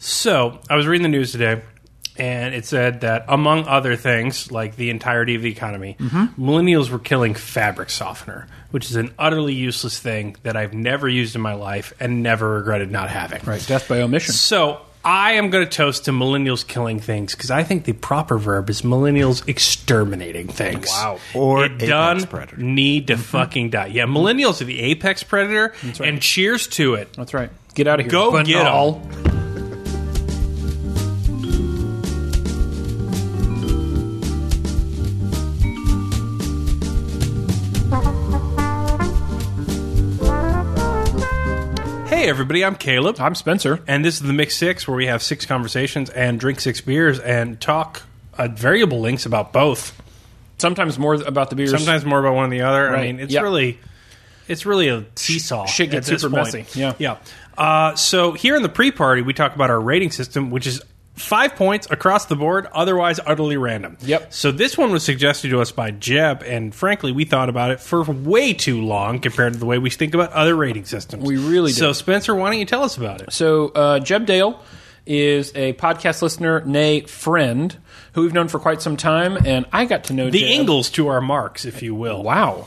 So I was reading the news today, and it said that among other things, like the entirety of the economy, mm-hmm. millennials were killing fabric softener, which is an utterly useless thing that I've never used in my life and never regretted not having. Right, death by omission. So I am going to toast to millennials killing things because I think the proper verb is millennials exterminating things. Wow. Or it apex done predator. need to mm-hmm. fucking die. Yeah, millennials are the apex predator, and cheers to it. That's right. Get out of here. Go get 'em. Everybody, I'm Caleb. I'm Spencer. And this is the Mix Six, where we have six conversations and drink six beers and talk at variable lengths about both. Sometimes more about the beers. Sometimes more about one than the other. I mean, it's Yep. really, it's really a seesaw. shit gets at this super point. messy. Yeah. yeah. Uh, so here in the pre-party, we talk about our rating system, which is five points across the board, otherwise utterly random. Yep. So this one was suggested to us by Jeb, and frankly, we thought about it for way too long compared to the way we think about other rating systems. We really So. Spencer, why don't you tell us about it? So uh, Jeb Dale is a podcast listener, nay friend, who we've known for quite some time, and I got to know The Jeb. Ingalls to our marks, if you will. Wow,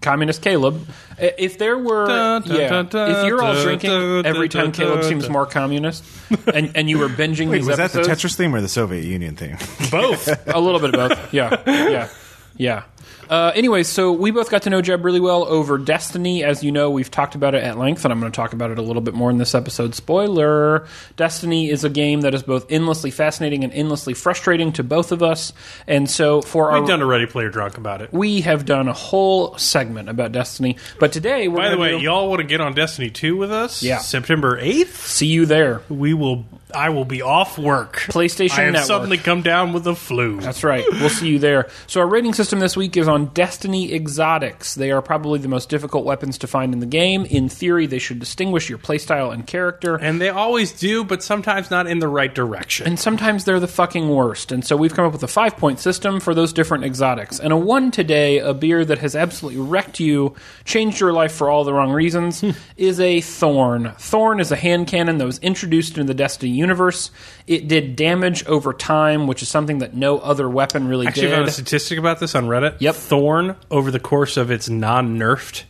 communist Caleb. If there were, Dun, dun, yeah, dun, dun, if you're all drinking every time Caleb seems more communist, and, and you were binging Wait, these was that the Tetris theme or the Soviet Union theme? Both. a little bit of both. Yeah, yeah, yeah. Uh, anyway, so we both got to know Jeb really well over Destiny. As you know, we've talked about it at length, and I'm going to talk about it a little bit more in this episode. Spoiler Destiny is a game that is both endlessly fascinating and endlessly frustrating to both of us. And so, for our. We've done a Ready Player Drunk about it. we have done a whole segment about Destiny, but today we're By the way, do- y'all want to get on Destiny 2 with us? Yeah. September 8th? see you there. We will I will be off work. PlayStation I have Network. suddenly come down with the flu. That's right. We'll see you there. So our rating system this week is on Destiny Exotics. They are probably the most difficult weapons to find in the game. In theory, they should distinguish your playstyle and character. and they always do, but sometimes not in the right direction. And sometimes they're the fucking worst. And so we've come up with a five point system for those different exotics. And a one today, a beer that has absolutely wrecked you, changed your life for all the wrong reasons, hmm. is a Thorn. Thorn is a hand cannon that was introduced into the Destiny universe. It did damage over time, which is something that no other weapon really Actually, I did. found a statistic about this on Reddit. Yep. Thorn, over the course of its non nerfed,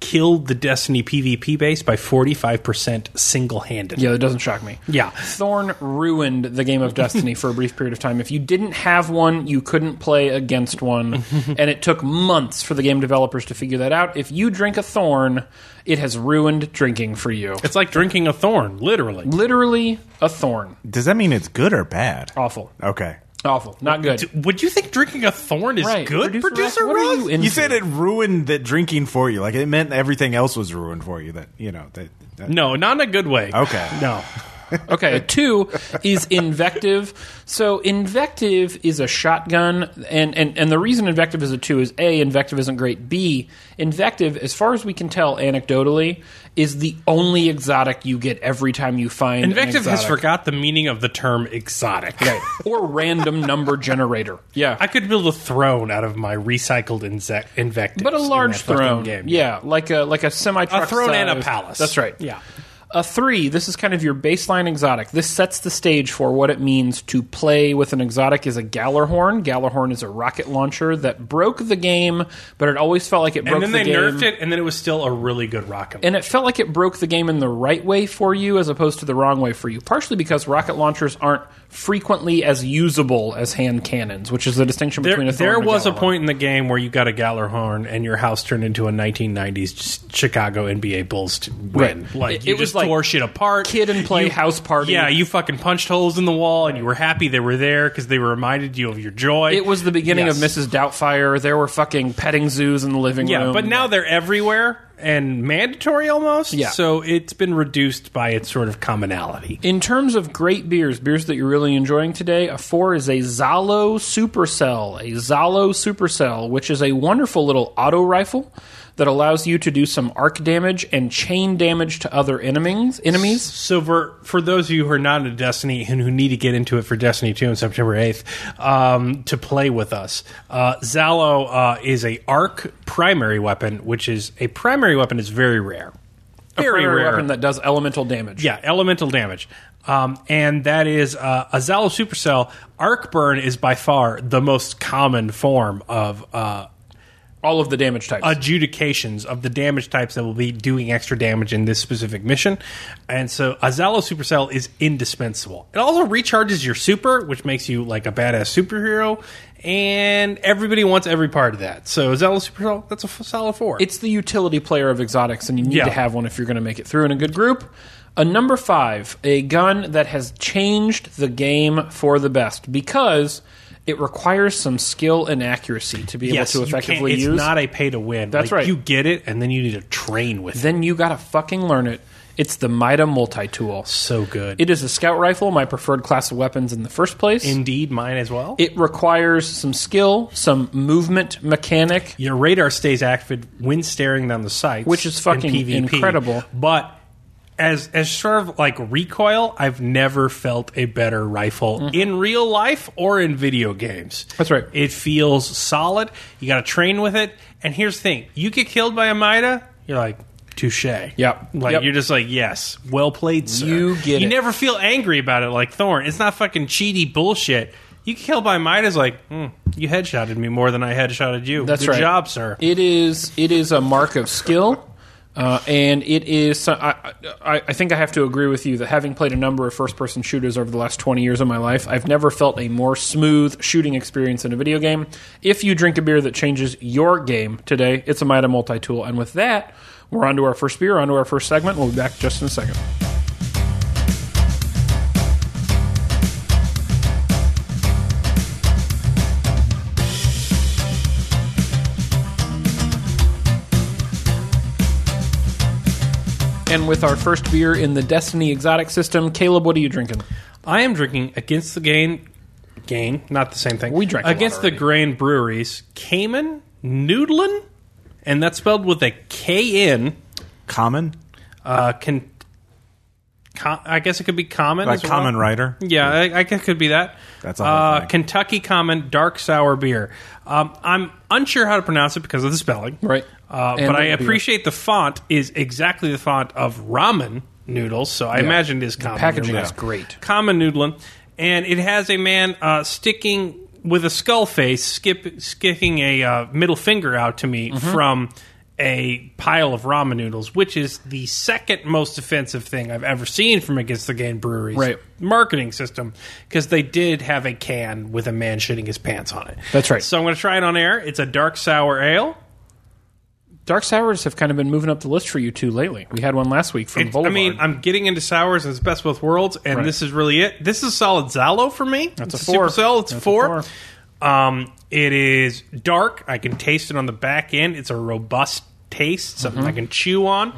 killed the Destiny PvP base by 45% single handed. yeah, that doesn't shock me. Yeah. Thorn ruined the game of Destiny for a brief period of time. If you didn't have one, you couldn't play against one, and it took months for the game developers to figure that out. If you drink a Thorn, it has ruined drinking for you. It's like drinking a thorn, literally. Literally a thorn. Does that mean it's good or bad? Awful. Okay. Awful. Not good. Would you think drinking a thorn is Right. good, producer, Ross, what are Ross? you into? You said it ruined the drinking for you. Like it meant everything else was ruined for you. That you know. That, that- No, not in a good way. Okay. No. Okay, two is invective. So invective is a shotgun, and, and, and the reason invective is a two is A, invective isn't great. B, invective, as far as we can tell anecdotally, is the only exotic you get every time you find an Invective has forgot the meaning of the term exotic. Right. or random number generator. Yeah. I could build a throne out of my recycled inse- invectives. but a large throne, game. yeah, like a like a semi truck, A throne and a palace. That's right. Yeah. A three, this is kind of your baseline exotic. This sets the stage for what it means to play with an exotic is a Gjallarhorn. Gjallarhorn is a rocket launcher that broke the game, but it always felt like it broke the game. And then the they game. nerfed it, and then it was still a really good rocket. And it felt like it broke the game in the right way for you as opposed to the wrong way for you. Partially because rocket launchers aren't frequently as usable as hand cannons, which is the distinction there, between a there and a was a Gjallarhorn. point in the game where you got a Gjallarhorn and your house turned into a 1990s Chicago NBA Bulls win. Right. Like It- you it was just like tore shit apart. kid and play You- house party. Yeah, you fucking punched holes in the wall, and you were happy they were there because they reminded you of your joy. It was the beginning Yes. of Mrs. Doubtfire. There were fucking petting zoos in the living Yeah, room. but now they're everywhere and mandatory almost. Yeah. So it's been reduced by its sort of commonality. In terms of great beers, beers that you're really enjoying today, a four is a Zhalo Supercell. A Zhalo Supercell, which is a wonderful little auto rifle that allows you to do some arc damage and chain damage to other enemies. Enemies. So for for those of you who are not into Destiny and who need to get into it for Destiny 2 on September 8th um, to play with us, uh, Zhalo uh, is a arc primary weapon, which is a primary weapon is very rare. A Very primary rare. weapon that does elemental damage. Yeah, elemental damage. Um, and that is uh, a Zhalo Supercell. Arc Burn is by far the most common form of uh, All of the damage types. adjudications of the damage types that will be doing extra damage in this specific mission. And so Azalo Supercell is indispensable. It also recharges your super, which makes you like a badass superhero. And everybody wants every part of that. So Azalo Supercell, that's a solid four. it's the utility player of exotics, and you need Yeah. to have one if you're going to make it through in a good group. A number five, a gun that has changed the game for the best because it requires some skill and accuracy to be yes, able to effectively it's use. not a pay to win. That's Like, right. You get it, and then you need to train with it. then you got to fucking learn it. It's the Mida multi tool. So good. It is a scout rifle, my preferred class of weapons in the first place. Indeed, mine as well. it requires some skill, some movement mechanic. Your radar stays active when staring down the sights, Which is in fucking PvP. incredible. But as as sort of like recoil, I've never felt a better rifle in real life or in video games. Mm-hmm. That's right. It feels solid. You got to train with it. And here's the thing: you get killed by a Mida, you're like. Touche. Yep. Like Yep. you're just like, yes, well played, sir. You get You it. never feel angry about it like Thorn. It's not fucking cheaty bullshit. You get killed by Midas like, hmm, you headshotted me more than I headshotted you. That's Good right. job, sir. It is it is a mark of skill, uh, and it is. I, I, I think I have to agree with you that having played a number of first person shooters over the last twenty years of my life, I've never felt a more smooth shooting experience in a video game. If you drink a beer that changes your game today, it's a Mida multi tool. And with that, we're on to our first beer, on to our first segment. We'll be back just in a second. And with our first beer in the Destiny Exotic system, Caleb, what are you drinking? I am drinking against the gain, gain, not the same thing. We drank a lot against the already. grain breweries, Kamen Knuddeln, and that's spelled with a K in. Common, Uh, can, com, I guess it could be common. like as well. common writer. Yeah, I, I guess it could be that. That's a whole uh, thing. Kentucky Common Dark Sour Beer. Um, I'm unsure how to pronounce it because of the spelling. Right. Uh, And but I the beer. appreciate the font is exactly the font of ramen noodles, so I imagine it is common. packaging noodle. is great. Common noodling, and it has a man uh, sticking with a skull face, skip, sticking a uh, middle finger out to me Mm-hmm. from a pile of ramen noodles, which is the second most offensive thing I've ever seen from Against the Game Breweries Right. marketing system because they did have a can with a man shitting his pants on it. That's right. So I'm going to try it on air. It's a dark sour ale. Dark sours have kind of been moving up the list for you two lately. We had one last week from It- I mean, I'm getting into sours it's best both worlds, and Right. this is really it. This is solid Zhalo for me. That's It's a four. Supercell. It's That's a four. Um, it is dark. I can taste it on the back end. It's a robust taste, something Mm-hmm. I can chew on.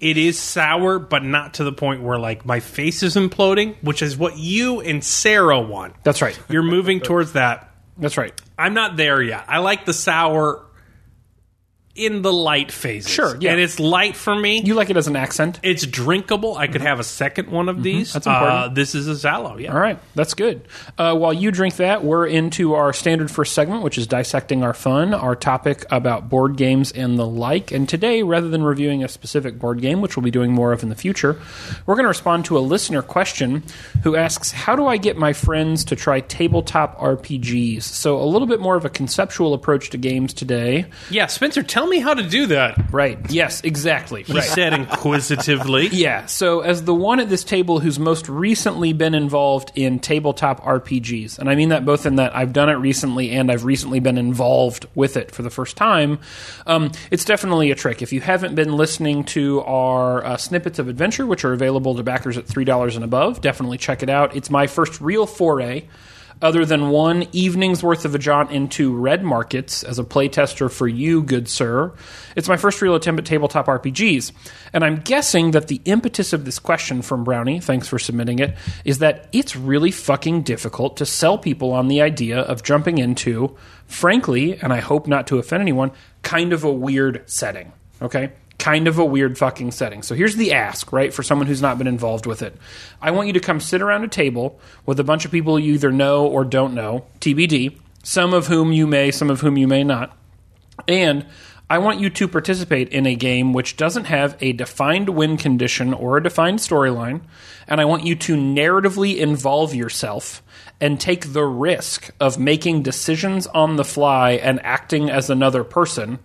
It is sour, but not to the point where like my face is imploding, which is what you and Sarah want. That's right. You're moving towards that. That's right. I'm not there yet. I like the sour in the light phases. Sure, yeah. And it's light for me. You like it as an accent. It's drinkable. I could have a second one of these. Mm-hmm. That's important. Uh, this is a Zhalo, yeah. All right, that's good. Uh, while you drink that, we're into our standard first segment, which is dissecting our fun, our topic about board games and the like. And today, rather than reviewing a specific board game, which we'll be doing more of in the future, we're going to respond to a listener question who asks, "How do I get my friends to try tabletop RPGs?" So a little bit more of a conceptual approach to games today. Yeah, Spencer, tell me how to do that. Right? Yes, exactly. He Right. said inquisitively. Yeah, so as the one at this table who's most recently been involved in tabletop RPGs, and I mean that both in that I've done it recently and I've recently been involved with it for the first time, um, it's definitely a trick. If you haven't been listening to our uh, snippets of adventure, which are available to backers at $3 and above, definitely check it out. It's my first real foray other than one evening's worth of a jaunt into red markets as a playtester for you, good sir. It's my first real attempt at tabletop RPGs. And I'm guessing that the impetus of this question from Brownie, thanks for submitting it, is that it's really fucking difficult to sell people on the idea of jumping into, frankly, and I hope not to offend anyone, kind of a weird setting. Okay? Kind of a weird fucking setting. So here's the ask, right, for someone who's not been involved with it. I want you to come sit around a table with a bunch of people you either know or don't know, TBD, some of whom you may, some of whom you may not. And I want you to participate in a game which doesn't have a defined win condition or a defined storyline, and I want you to narratively involve yourself and take the risk of making decisions on the fly and acting as another person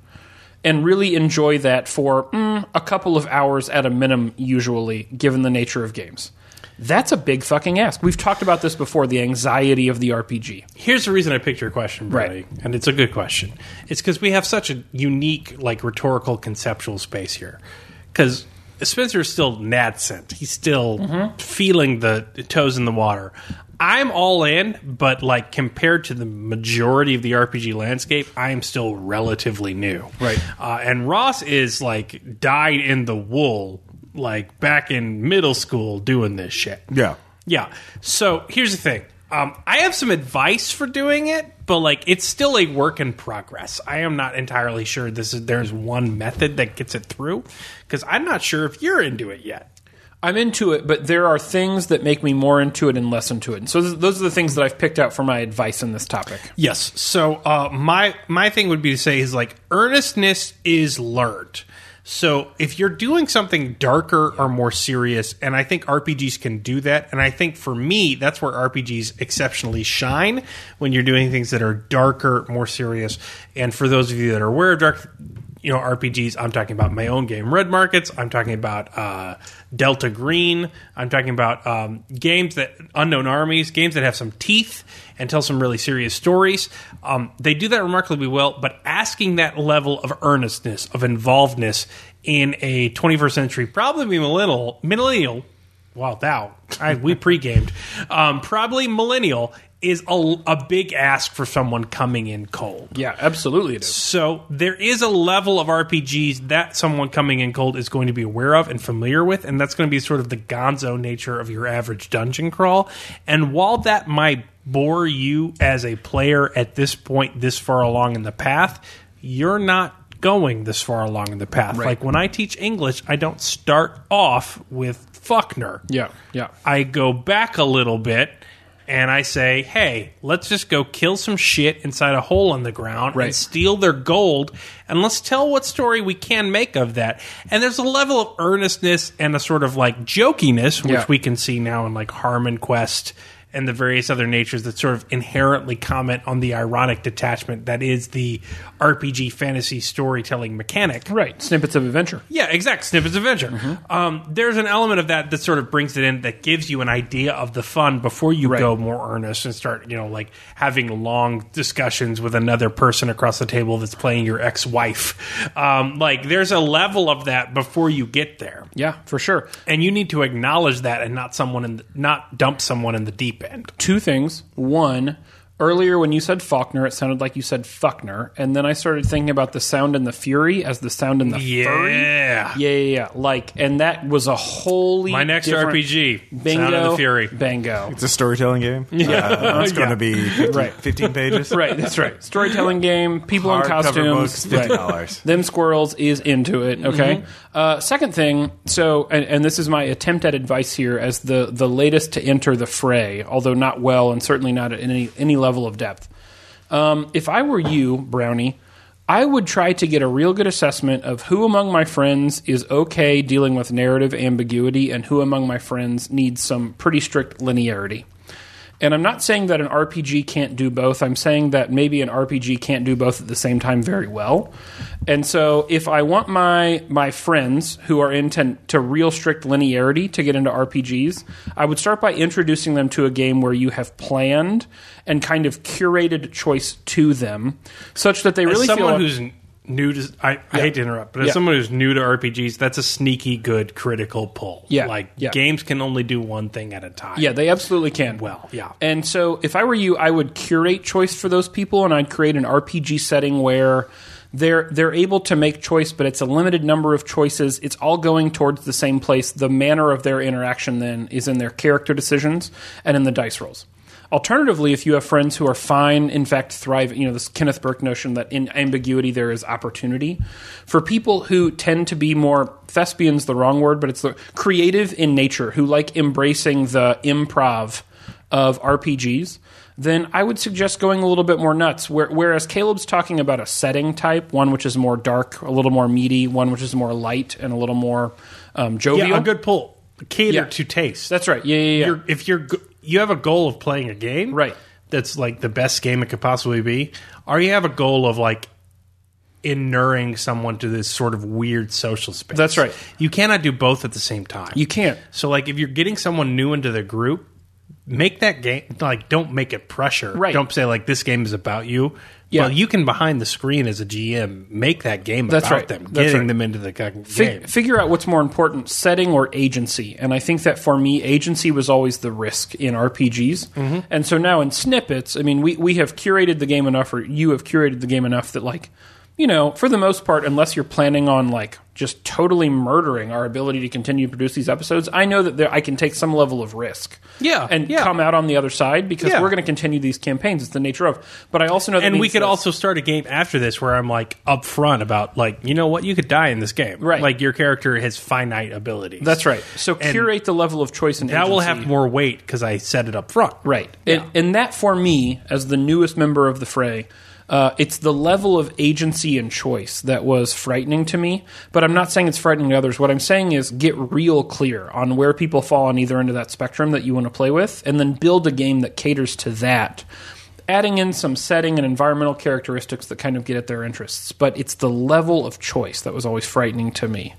and really enjoy that for mm, a couple of hours at a minimum, usually, given the nature of games. That's a big fucking ask. We've talked about this before the anxiety of the RPG. Here's the reason I picked your question, Brady, Right. and it's a good question. It's because we have such a unique, like, rhetorical, conceptual space here. Because Spencer is still nascent; he's still feeling the toes in the water. I'm all in, but like compared to the majority of the RPG landscape, I am still relatively new. Right. uh, and Ross is like dyed in the wool, like back in middle school doing this shit. Yeah. Yeah. So here's the thing. Um, I have some advice for doing it, but like it's still a work in progress. I am not entirely sure this is there's one method that gets it through because I'm not sure if you're into it yet. I'm into it, but there are things that make me more into it and less into it. And so th- those are the things that I've picked out for my advice in this topic. Yes. So uh, my my thing would be to say is like earnestness is learned. So if you're doing something darker or more serious, and I think RPGs can do that, and I think for me that's where RPGs exceptionally shine when you're doing things that are darker, more serious. And for those of you that are aware of dark, you know RPGs, I'm talking about my own game, Red Markets. I'm talking about uh, Delta Green. I'm talking about um, games that unknown armies, games that have some teeth and tell some really serious stories. Um, they do that remarkably well, but asking that level of earnestness, of involvedness in a 21st century, probably millennial, millennial. Wow, thou, I, we pre-gamed. Um, probably millennial is a, a big ask for someone coming in cold. Yeah, absolutely it is. So there is a level of RPGs that someone coming in cold is going to be aware of and familiar with, and that's going to be sort of the gonzo nature of your average dungeon crawl. And while that might bore you as a player at this point, this far along in the path, you're not going this far along in the path. Right. Like when I teach English, I don't start off with Fuckner. Yeah, yeah. I go back a little bit and I say, hey, let's just go kill some shit inside a hole in the ground Right. and steal their gold and let's tell what story we can make of that. And there's a level of earnestness and a sort of like jokiness, which Yeah. we can see now in like Harmon Quest and the various other natures that sort of inherently comment on the ironic detachment that is the RPG fantasy storytelling mechanic. Right. Snippets of adventure. Yeah, exact. Snippets of Adventure. Mm-hmm. Um, there's an element of that that sort of brings it in that gives you an idea of the fun before you Right. go more earnest and start, you know, like having long discussions with another person across the table that's playing your ex-wife. Um, like there's a level of that before you get there, Yeah, for sure. and you need to acknowledge that and not someone in the, not dump someone in the deep end. Two things. One, earlier when you said Faulkner, it sounded like you said Fuckner, and then I started thinking about the sound and the fury as the sound and the furry. Yeah. Yeah, yeah, yeah. Like, and that was a wholly My next different- RPG, Bingo, Sound of the Fury. Bingo. It's a storytelling game. Yeah. it's going to be 50, Right. 15 pages. Right, that's right. Storytelling game, people in Hardcover costumes. books, Right. $50. Them squirrels is into it. Okay. Uh, second thing, so and, and this is my attempt at advice here as the the latest to enter the fray, although not well and certainly not at any any level of depth. Um, if I were you, Brownie, I would try to get a real good assessment of who among my friends is okay dealing with narrative ambiguity and who among my friends needs some pretty strict linearity. And I'm not saying that an RPG can't do both. I'm saying that maybe an RPG can't do both at the same time very well. And so if I want my my friends who are into to real strict linearity to get into RPGs, I would start by introducing them to a game where you have planned and kind of curated choice to them such that they really as someone feel who's new to I, I hate to interrupt, but as Yeah. someone who's new to RPGs, that's a sneaky good critical pull. Yeah, like yeah. games can only do one thing at a time. Yeah, they absolutely can. Well, yeah. And so if I were you, I would curate choice for those people and I'd create an RPG setting where they're they're able to make choice, but it's a limited number of choices. It's all going towards the same place. The manner of their interaction then is in their character decisions and in the dice rolls. Alternatively, if you have friends who are fine, in fact, thrive, you know, this Kenneth Burke notion that in ambiguity there is opportunity. For people who tend to be more thespians, the wrong word, but it's the creative in nature, who like embracing the improv of RPGs, then I would suggest going a little bit more nuts. Where, whereas Caleb's talking about a setting type, one which is more dark, a little more meaty, one which is more light and a little more um, jovial. Yeah, a good pull. Cater Yeah. to taste. That's right. Yeah, yeah, yeah. You're, if you're you have a goal of playing a game, Right. That's like the best game it could possibly be, or you have a goal of like inuring someone to this sort of weird social space. That's right. You cannot do both at the same time. you can't. So like if you're getting someone new into the group, make that game like don't make it pressure. Right. Don't say like this game is about you. Yeah. Well, you can behind the screen as a GM make that game That's about right. them, That's getting right. them into the Fig- game. figure out what's more important, setting or agency. And I think that for me, agency was always the risk in RPGs. Mm-hmm. And so now in snippets, I mean, we, we have curated the game enough, or you have curated the game enough that, like, you know, for the most part, unless you're planning on, like, just totally murdering our ability to continue to produce these episodes, I know that there, I can take some level of risk. Yeah, And yeah. come out on the other side because Yeah. we're going to continue these campaigns. It's the nature of. But I also know that and we could also start a game after this where I'm like upfront about like you know what you could die in this game Right. like your character has finite abilities That's right. So And curate the level of choice and that will have more weight because I said it up front Right. And, and that, for me, as the newest member of the fray, uh, it's the level of agency and choice that was frightening to me. But I'm not saying it's frightening to others. What I'm saying is get real clear on where people fall on either end of that spectrum that you want to play with, and then build a game that caters to that. Adding in some setting and environmental characteristics that kind of get at their interests. But it's the level of choice that was always frightening to me.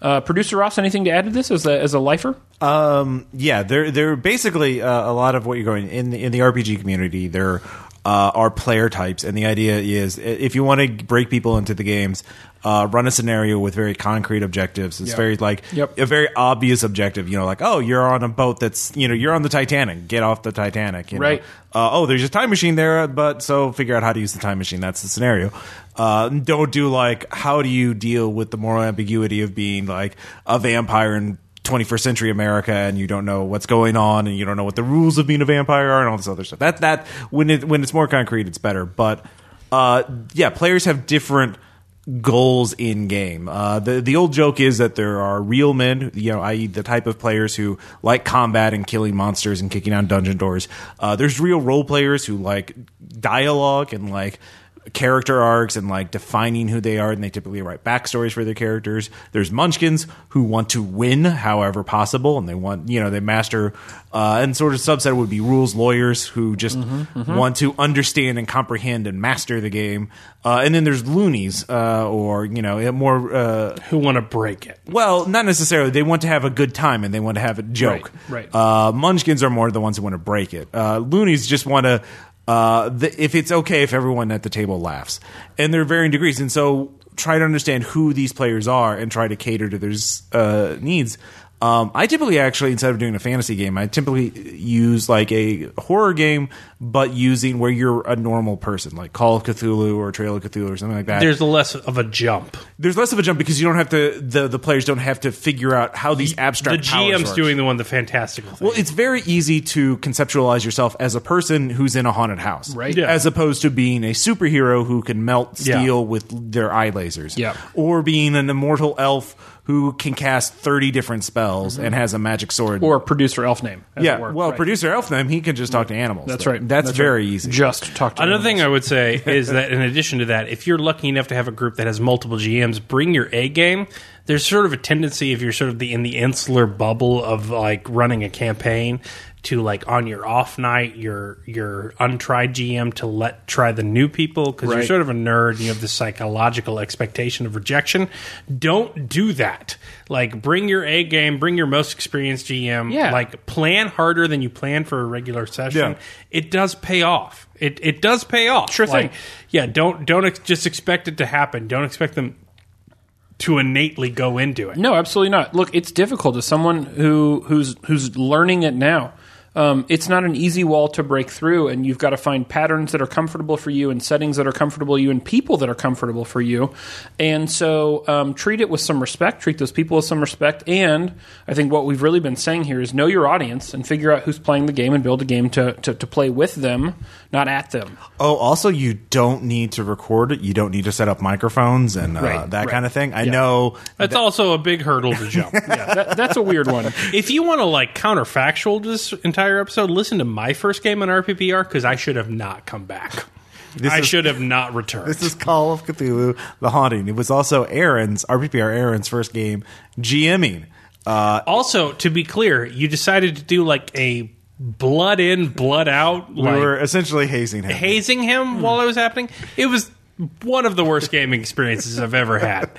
Uh, Producer Ross, anything to add to this as a, as a lifer? Um, yeah, they're they're basically uh, a lot of what you're going in the in the RPG community. There uh, are player types, and the idea is if you want to break people into the games, uh, run a scenario with very concrete objectives. It's Yeah. very like Yep. a very obvious objective. You know, like oh, you're on a boat that's you know you're on the Titanic. Get off the Titanic. You know? Right. Uh, oh, there's a time machine there, but so figure out how to use the time machine. That's the scenario. Uh, don't do like how do you deal with the moral ambiguity of being like a vampire in 21st century America and you don't know what's going on and you don't know what the rules of being a vampire are and all this other stuff. That that when it when it's more concrete, it's better. But uh, yeah, players have different goals in game. Uh, the the old joke is that there are real men, you know, i.e., the type of players who like combat and killing monsters and kicking down dungeon doors. Uh, there's real role players who like dialogue and like character arcs and like defining who they are and they typically write backstories for their characters there's munchkins who want to win however possible and they want you know they master uh, and sort of subset would be rules lawyers who just want to understand and comprehend and master the game uh, and then there's loonies uh, or you know more uh, who want to break it well, not necessarily. They want to have a good time and they want to have a joke. Right, right. Uh, munchkins are more the ones who want to break it. Uh, loonies just want to. Uh, the, if it's okay if everyone at the table laughs, and they're varying degrees, and so try to understand who these players are and try to cater to their uh, needs. Um, I typically actually instead of doing a fantasy game, I typically use like a horror game, but using where you're a normal person, like Call of Cthulhu or Trail of Cthulhu or something like that there's less of a jump there's less of a jump because you don't have to the the players don't have to figure out how these abstract The GM's doing the one the fantastical thing well it's very easy to conceptualize yourself as a person who's in a haunted house Right. Yeah. as opposed to being a superhero who can melt Yeah. steel with their eye lasers Yeah. or being an immortal elf who can cast 30 different spells and has a magic sword Or producer elf name. as yeah it were. well Right. producer elf name he can just talk to animals That's But right. that's, That's very right. easy Just talk to Another animals. thing I would say is that in addition to that, if you're lucky enough to have a group that has multiple GMs, bring your A game. There's sort of a tendency if you're sort of the in the insular bubble of like running a campaign to like on your off night, your your untried GM to let try the new people because you're sort of a nerd. and You have this psychological expectation of rejection. Don't do that. Like bring your A game, bring your most experienced GM. Yeah. Like plan harder than you plan for a regular session. Yeah. It does pay off. It it does pay off. Sure thing. Yeah, don't don't ex- just expect it to happen. Don't expect them to innately go into it. No, absolutely not. Look, it's difficult as someone who who's who's learning it now. Um, it's not an easy wall to break through, and you've got to find patterns that are comfortable for you, and settings that are comfortable for you, and people that are comfortable for you. And so, um, treat it with some respect. Treat those people with some respect. And I think what we've really been saying here is know your audience and figure out who's playing the game, and build a game to to, to play with them, not at them. Oh, also, you don't need to record it. You don't need to set up microphones and uh, Right, that right. kind of thing. I know. That's also a big hurdle to jump. Yeah, that, that's a weird one. if you want to like counterfactual to this entire entire episode, listen to my first game on RPPR because I should have not come back. This I is- should have not returned. This is Call of Cthulhu: The Haunting. It was also Aaron's RPPR Aaron's first game GMing. Uh, also, to be clear, you decided to do like a blood in, blood out, we like were essentially hazing him. hazing him while it was happening. It was one of the worst gaming experiences I've ever had.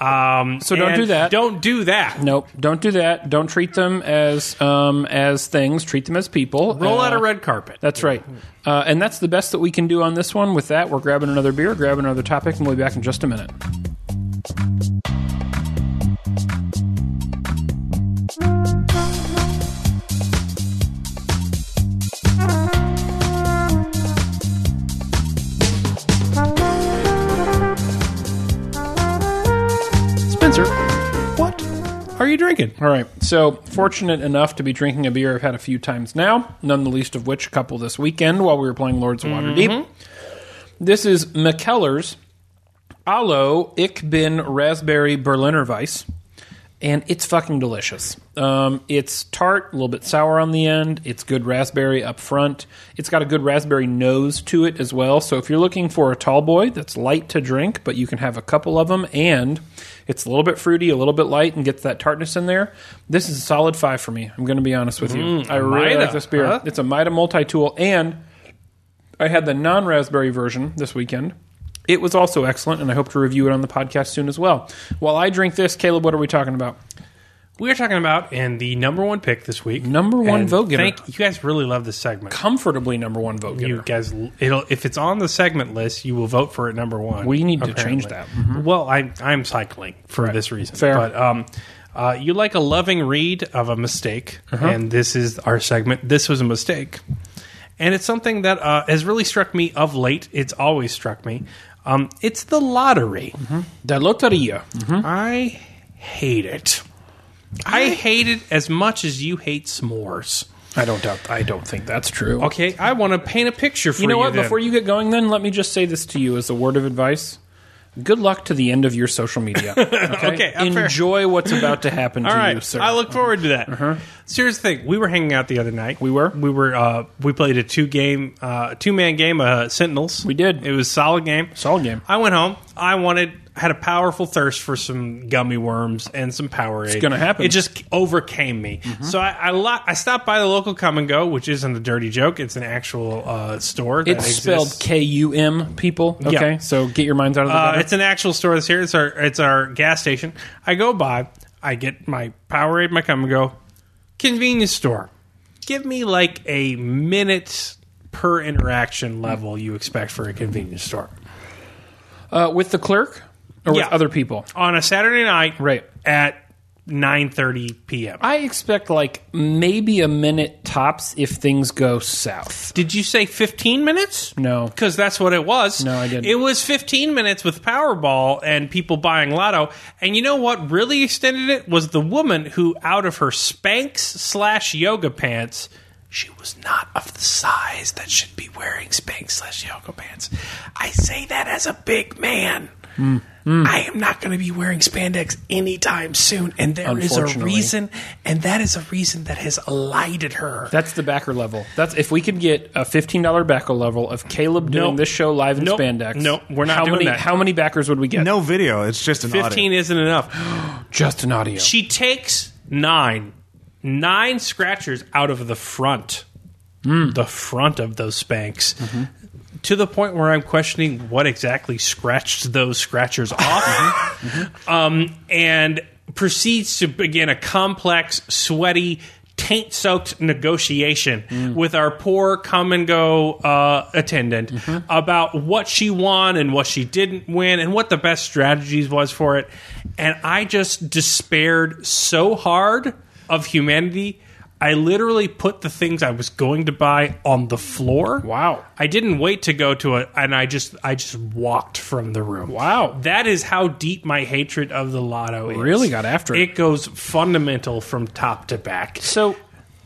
Um, So don't do that. Don't do that. Nope, don't do that. Don't treat them as um, as things. Treat them as people. Roll out Uh, a red carpet. That's right. Uh, and that's the best that we can do on this one. With that, we're grabbing another beer, grabbing another topic, and we'll be back in just a minute. You drinking? All right. So, fortunate enough to be drinking a beer I've had a few times now, none the least of which a couple this weekend while we were playing Lords of Waterdeep. Mm-hmm. This is Mikkeller's Hallo Ich bin Raspberry Berliner Weisse. And it's fucking delicious. Um, it's tart, a little bit sour on the end. It's good raspberry up front. It's got a good raspberry nose to it as well. So if you're looking for a tall boy that's light to drink, but you can have a couple of them, and it's a little bit fruity, a little bit light, and gets that tartness in there, this is a solid five for me. I'm going to be honest with you. I really Mida, like this beer. huh? It's a Mida multi tool, and I had the non raspberry version this weekend. It was also excellent, and I hope to review it on the podcast soon as well. While I drink this, Caleb, what are we talking about? We are talking about and the number one pick this week. Number one And vote getter. Thank you guys. Really love this segment. Comfortably number one vote getter. You guys, it'll if it's on the segment list, you will vote for it number one. We need to change that. Mm-hmm. Well, I, I'm cycling for this reason. Fair. but um, uh, you like a loving read of a mistake, Uh-huh. and this is our segment. This was a mistake, and it's something that uh, has really struck me of late. It's always struck me. Um, it's the lottery. The Loteria. I hate it. I hate it as much as you hate s'mores. I don't doubt. I don't think that's true. Okay, I want to paint a picture for You you. know what? then. Before you get going, then let me just say this to you as a word of advice. Good luck to the end of your social media. Okay, Okay, fair. enjoy what's about to happen All to right, you, sir. I look forward to that. Here's the thing: we were hanging out the other night. We were? We were. Uh, we played a two game, uh, two man game, uh, Sentinels. We did. It was a solid game. Solid game. I went home. I wanted. Had a powerful thirst for some gummy worms and some Powerade. It's gonna happen. It just overcame me. So I I, lo- I stopped by the local Come and Go, which isn't a dirty joke. It's an actual uh, store. That It's spelled. K U M. People. Okay, Yeah. so get your minds out of the Uh, it's an actual store that's here. It's our it's our gas station. I go by. I get my Powerade, my come and go. Convenience store. Give me like a minute per interaction level you expect for a convenience store uh, with the clerk or Yeah. with other people. on a Saturday night, Right. at nine thirty p.m. I expect like maybe a minute tops if things go south. Did you say fifteen minutes? No. because that's what it was. No, I didn't. It was 15 minutes with Powerball and people buying Lotto. And you know what really extended it was the woman who, out of her Spanx slash yoga pants, she was not of the size that should be wearing Spanx slash yoga pants. I say that as a big man. Hmm. I am not going to be wearing spandex anytime soon, and there is a reason, and that is a reason that has alighted her. That's the backer level. That's if we could get a fifteen dollar backer level of Caleb doing Nope. this show live in Nope. spandex. Nope. We're not how doing many, that. How many backers would we get? No video. It's just an audio. 15 isn't enough. just an audio. She takes nine, nine scratchers out of the front, hmm. the front of those Spanx, to the point where I'm questioning what exactly scratched those scratchers off, mm-hmm. Mm-hmm. um, and proceeds to begin a complex, sweaty. Taint soaked negotiation mm. with our poor come and go uh, attendant mm-hmm. about what she won and what she didn't win and what the best strategies was for it. And I just despaired so hard of humanity. I literally put the things I was going to buy on the floor. Wow. I didn't wait to go to it and I just I just walked from the room. Wow. That is how deep my hatred of the lotto is. Really got after it. It goes fundamental from top to back. So,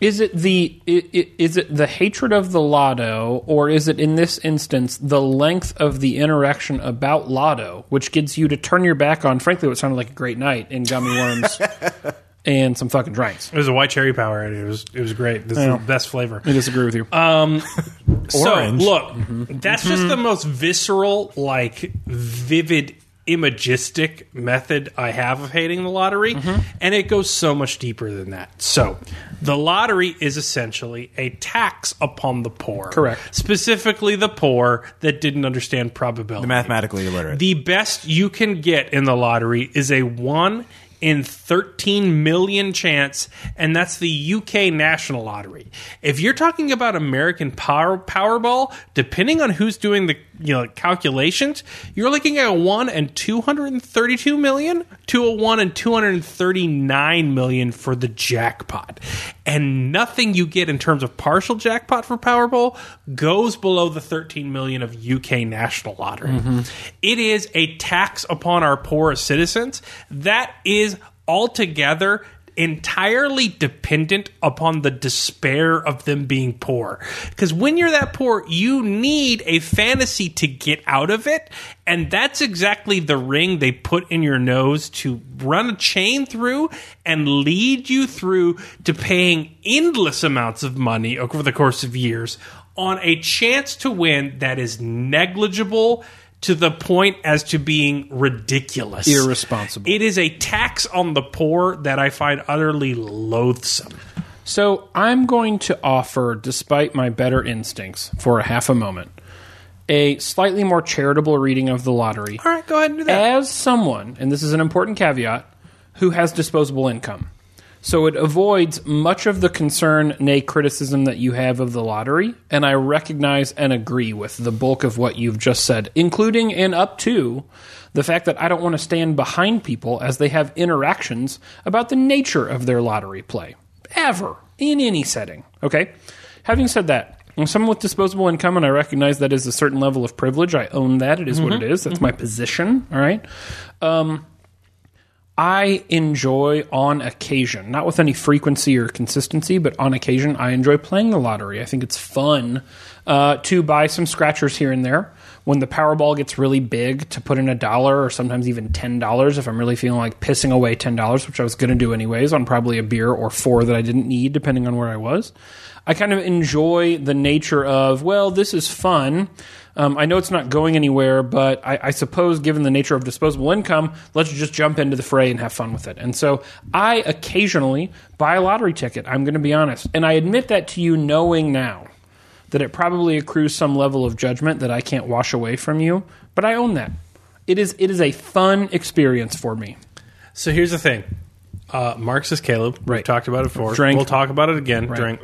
is it the is it the hatred of the lotto, or is it in this instance the length of the interaction about lotto, which gets you to turn your back on, frankly, what sounded like a great night in gummy worms? and some fucking drinks. It was a white cherry power, and it was it was great. This is the best flavor. I disagree with you. Um, so Orange. look, mm-hmm. that's just the mm-hmm. most visceral, like vivid, imagistic method I have of hating the lottery, mm-hmm. and it goes so much deeper than that. So, the lottery is essentially a tax upon the poor, Correct. Specifically, the poor that didn't understand probability. Mathematically illiterate. The best you can get in the lottery is a 1 in 13 million chance, and that's the UK National Lottery. If you're talking about American Power Powerball, depending on who's doing the you know calculations, you're looking at a 1 and 232 million to a 1 in 239 million for the jackpot. And nothing you get in terms of partial jackpot for Powerball goes below the 13 million of UK National Lottery. Mm-hmm. It is a tax upon our poorest citizens that is altogether entirely dependent upon the despair of them being poor. Because when you're that poor, you need a fantasy to get out of it. And that's exactly the ring they put in your nose to run a chain through and lead you through to paying endless amounts of money over the course of years on a chance to win that is negligible to the point as to being ridiculous. Irresponsible. It is a tax on the poor that I find utterly loathsome. So I'm going to offer, despite my better instincts, for a half a moment, a slightly more charitable reading of the lottery. All right, go ahead and do that. As someone, and this is an important caveat, who has disposable income. So it avoids much of the concern, nay, criticism that you have of the lottery. And I recognize and agree with the bulk of what you've just said, including and up to the fact that I don't want to stand behind people as they have interactions about the nature of their lottery play. Ever. In any setting. Okay? Having said that, I'm someone with disposable income, and I recognize that is a certain level of privilege. I own that. It is what mm-hmm. it is. That's mm-hmm. my position. All right. Um, I enjoy on occasion, not with any frequency or consistency, but on occasion, I enjoy playing the lottery. I think it's fun uh, to buy some scratchers here and there. When the Powerball gets really big, to put in a dollar or sometimes even ten dollars if I'm really feeling like pissing away ten dollars, which I was going to do anyways, on probably a beer or four that I didn't need, depending on where I was. I kind of enjoy the nature of well, this is fun. Um, I know it's not going anywhere, but I, I suppose, given the nature of disposable income, let's just jump into the fray and have fun with it. And so, I occasionally buy a lottery ticket. I'm going to be honest, and I admit that to you, knowing now that it probably accrues some level of judgment that I can't wash away from you. But I own that. It is it is a fun experience for me. So here's the thing. Uh, Marxist Caleb, we've Right. talked about it before. Drink. We'll talk about it again. Drink.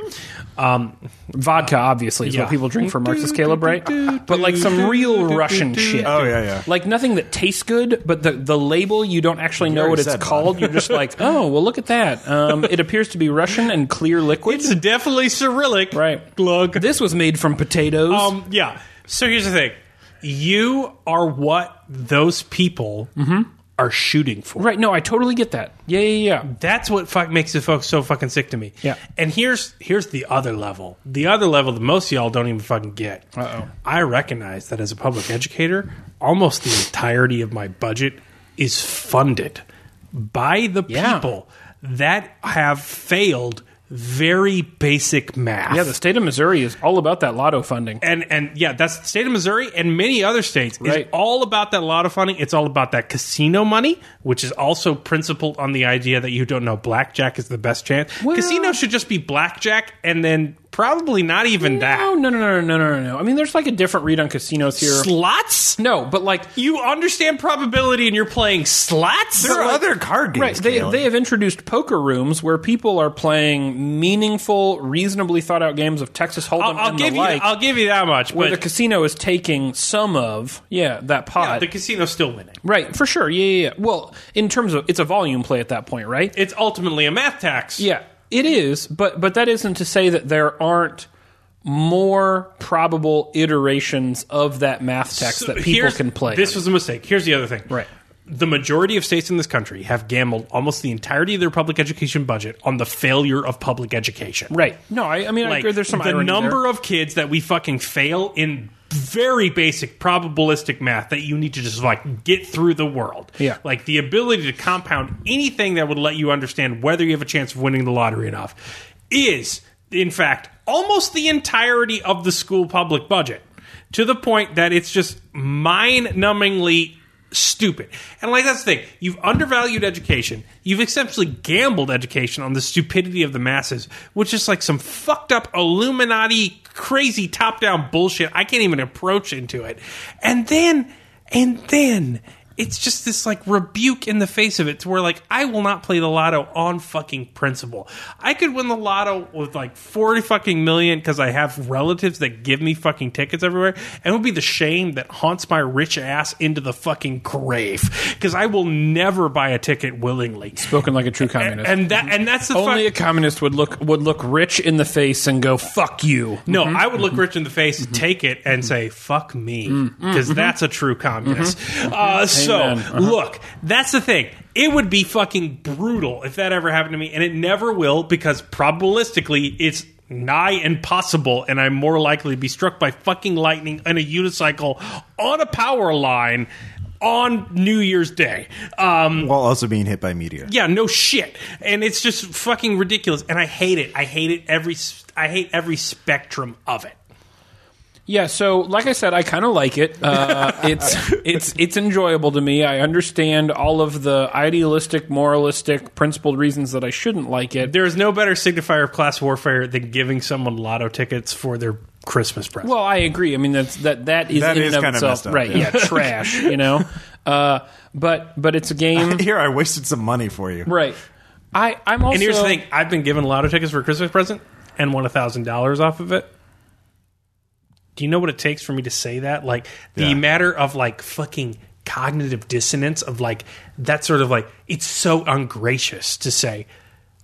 Um, Vodka, obviously, is Yeah. what people drink for Marxist Caleb, right? But like some real Russian shit. oh yeah, yeah. Like nothing that tastes good, but the, the label you don't actually know what it's said, called. You're just like, oh, well, look at that. Um, it appears to be Russian and clear liquid. it's definitely Cyrillic. right. Glug. This was made from potatoes. Um, yeah. So here's the thing. You are what those people are shooting for. right. No, I totally get that. Yeah, yeah, yeah. That's what fuck makes the folks so fucking sick to me. Yeah. And here's here's the other level. The other level that most of y'all don't even fucking get. Uh-oh. I recognize that as a public educator, almost the entirety of my budget is funded by the Yeah. people that have failed very basic math. Yeah, the state of Missouri is all about that lotto funding. and and yeah, that's the state of Missouri and many other states Right. is all about that lotto funding. It's all about that casino money, which is also principled on the idea that you don't know blackjack is the best chance. Well- casino should just be blackjack, and then probably not even No, that. no, no, no, no, no, no. No. I mean, there's like a different read on casinos here. Slots? no, but like You understand probability, and you're playing slots. There are other card games. Right. They, Caleb. they have introduced poker rooms where people are playing meaningful, reasonably thought out games of Texas Hold'em I'll, I'll and give the you. like, I'll give you that much. where But the casino is taking some of, yeah, that pot. yeah, the casino's still winning. right, for sure. Yeah, yeah, yeah. Well, in terms of, it's a volume play at that point, right? It's ultimately a math tax. Yeah, it is, but but that isn't to say that there aren't more probable iterations of that math text So that people can play. This was a mistake. Here's the other thing. Right. The majority of states in this country have gambled almost the entirety of their public education budget on the failure of public education. right. No, I, I mean, I Like agree. There's some the number there. of kids that we fucking fail in very basic probabilistic math that you need to just like get through the world. Yeah. Like the ability to compound anything that would let you understand whether you have a chance of winning the lottery enough is, in fact, almost the entirety of the school public budget to the point that it's just mind numbingly stupid. And like that's the thing. You've undervalued education. You've essentially gambled education on the stupidity of the masses, which is like some fucked up Illuminati crazy top down bullshit. I can't even approach into it. And then and then it's just this like rebuke in the face of it to where like I will not play the lotto on fucking principle. I could win the lotto with like 40 fucking million because I have relatives that give me fucking tickets everywhere. And it would be the shame that haunts my rich ass into the fucking grave because I will never buy a ticket willingly. Spoken like a true communist. And that and that's the Only fuck- a communist would look would look rich in the face and go "fuck you." No, mm-hmm. I would look mm-hmm. Rich in the face, mm-hmm. take it, and say "fuck me," because that's a true communist. Uh, so, Amen. Uh-huh. look, that's the thing. It would be fucking brutal if that ever happened to me, and it never will because probabilistically, it's nigh impossible, and I'm more likely to be struck by fucking lightning in a unicycle on a power line on New Year's Day. Um, while also being hit by meteor. yeah, no shit, and it's just fucking ridiculous, and I hate it. I hate it every. I hate every spectrum of it. Yeah, so like I said, I kind of like it. Uh, it's it's it's enjoyable to me. I understand all of the idealistic, moralistic, principled reasons that I shouldn't like it. There is no better signifier of class warfare than giving someone lotto tickets for their Christmas present. Well, I agree. I mean, that's that that is That in is and of kinda itself messed up, right. yeah. Yeah, trash. You know, uh, but but it's a game, Here, I wasted some money for you. right? I I'm also and here's the thing: I've been given lotto tickets for a Christmas present and won a thousand dollars off of it. Do you know what it takes for me to say that? Like the Yeah. matter of like fucking cognitive dissonance of like that sort of like it's so ungracious to say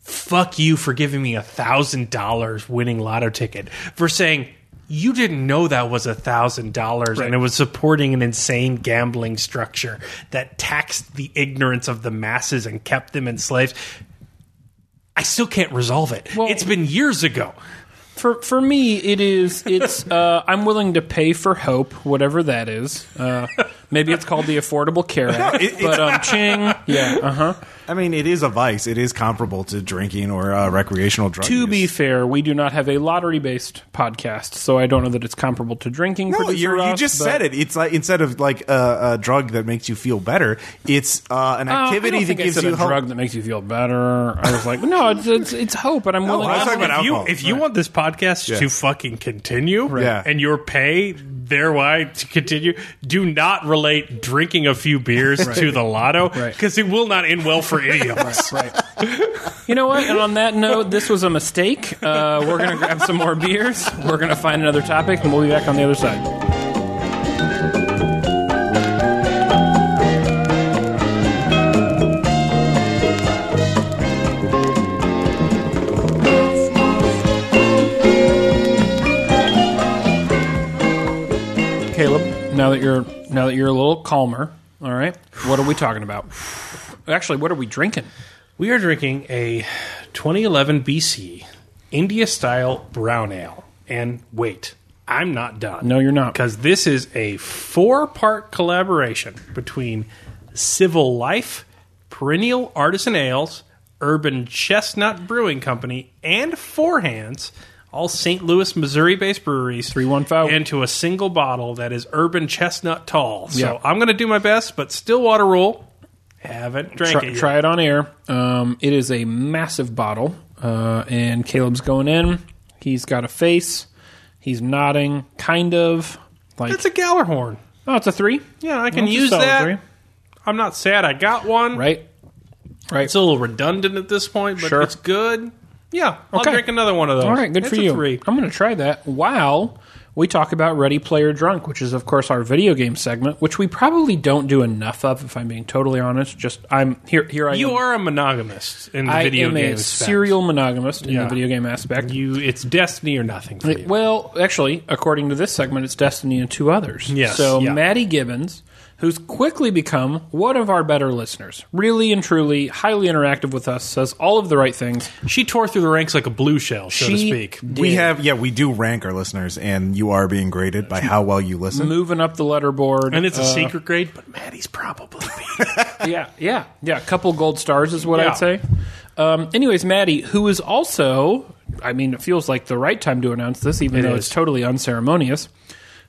fuck you for giving me a thousand dollars winning lotto ticket for saying you didn't know that was a thousand dollars and it was supporting an insane gambling structure that taxed the ignorance of the masses and kept them enslaved i still can't resolve it Well- it's been years ago For for me, it is. It's. Uh, I'm willing to pay for hope, whatever that is. Uh, maybe it's called the Affordable Care Act. but um, ching. Yeah. Uh huh. I mean, it is a vice. It is comparable to drinking or uh, recreational drugs. To use. be fair, we do not have a lottery based podcast, so I don't know that it's comparable to drinking. No, you're, you Ross, just but- said it. It's like instead of like a, a drug that makes you feel better, it's uh, an Uh, I activity don't that I gives said you a hope. drug that makes you feel better. I was like, no, it's it's, it's hope, and I'm willing. I was to talking about if you, alcohol. if you want this podcast Yeah. to fucking continue Yeah. and your pay thereby to continue, do not relate drinking a few beers to the lotto Right. because it will not end well for any of us. Right. You know what? And on that note, this was a mistake. Uh, we're going to grab some more beers. We're going to find another topic, and we'll be back on the other side. Now that you're now that you're a little calmer, all right. What are we talking about? Actually, what are we drinking? We are drinking a 2011 BC India style brown ale. And wait, I'm not done. No, you're not. Because this is a four part collaboration between Civil Life, Perennial Artisan Ales, Urban Chestnut Brewing Company, and Four Hands, all St. Louis, Missouri based breweries. 315. Into a single bottle that is Urban Chestnut Tall. So Yeah. I'm going to do my best, but Stillwater rule. Haven't drank try, it yet. try it on air. Um, it is a massive bottle, uh, and Caleb's going in. He's got a face. He's nodding, kind of like. It's a Gjallarhorn. oh, it's a three. Yeah, I can a use solid that. three. I'm not sad I got one. Right. Right. It's a little redundant at this point, but Sure. it's good. Yeah, I'll Okay. drink another one of those. All right, good It's for a you. Three. I'm going to try that while we talk about Ready Player Drunk, which is, of course, our video game segment, which we probably don't do enough of, if I'm being totally honest. Just I'm here. Here I You am. are a monogamist in the I video am game a aspect. serial monogamist in Yeah. the video game aspect. You, it's destiny or nothing for you. Well, actually, according to this segment, it's Destiny and two others. Yes, So yeah. Maddy Gibbons who's quickly become one of our better listeners. Really and truly, highly interactive with us, says all of the right things. She tore through the ranks like a blue shell, so to She speak. We did. have, yeah, we do rank our listeners, and you are being graded by how well you listen. moving up the letterboard. And it's a Uh, secret grade, but Maddy's probably beat it. yeah, yeah, yeah. A couple gold stars is what Yeah. I'd say. Um, anyways, Maddy, who is also, I mean, it feels like the right time to announce this, even It though is. it's totally unceremonious.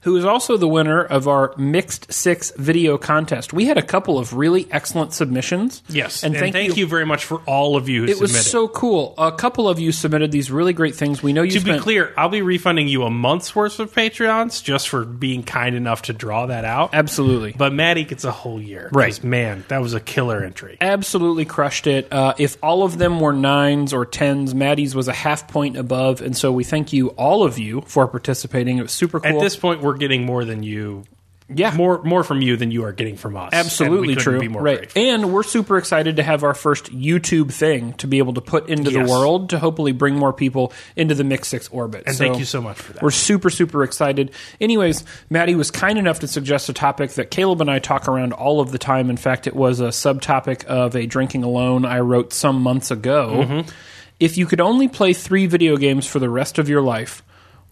Who is also the winner of our Mixed Six video contest? We had a couple of really excellent submissions. Yes, and, thank, you. very much for all of you who It was so cool. A couple of you submitted these really great things. We know you to be spent clear, I'll be refunding you a month's worth of Patreons just for being kind enough to draw that out. absolutely. But Maddy gets a whole year. Right. Man, that was a killer entry. absolutely crushed it. Uh, if all of them were nines or tens, Maddy's was a half point above, and so we thank you, all of you, for participating. It was super cool. At this point, we're getting more than you. yeah, More, more from you than you are getting from us. Absolutely true. Right, grateful. and we're super excited to have our first YouTube thing to be able to put into Yes. the world to hopefully bring more people into the Mixed Six orbit. And thank you so much for that. We're super, super excited. Anyways, Maddy was kind enough to suggest a topic that Caleb and I talk around all of the time. In fact, it was a subtopic of a drinking alone I wrote some months ago. Mm-hmm. If you could only play three video games for the rest of your life,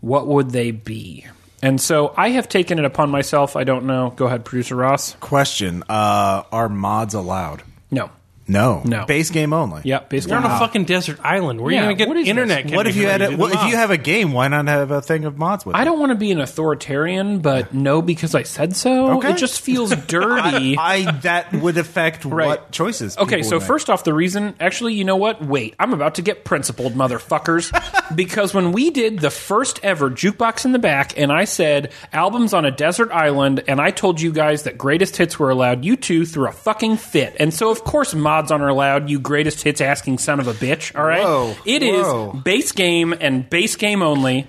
what would they be? And so I have taken it upon myself. I don't know. Go ahead, producer Ross. Question: uh, Are mods allowed? No. No, No. Base game only. Yep. Based You're on on a fucking desert island. Where Yeah, are you going what to is get internet? this? What if you had? A, connection well, if you have a game, why not have a thing of mods with? It? I it? don't want to be an authoritarian, but no, because I said so. Okay. It just feels dirty. I that would affect Right. what choices. Okay, people so make. first off, the reason, actually, you know what? Wait, I'm about to get principled, motherfuckers. because when we did the first ever Jukebox in the Back, and I said albums on a desert island, and I told you guys that greatest hits were allowed, you two threw a fucking fit. And so, of course, mods aren't allowed, you greatest hits asking son of a bitch, all right? Whoa, It is whoa. base game and base game only.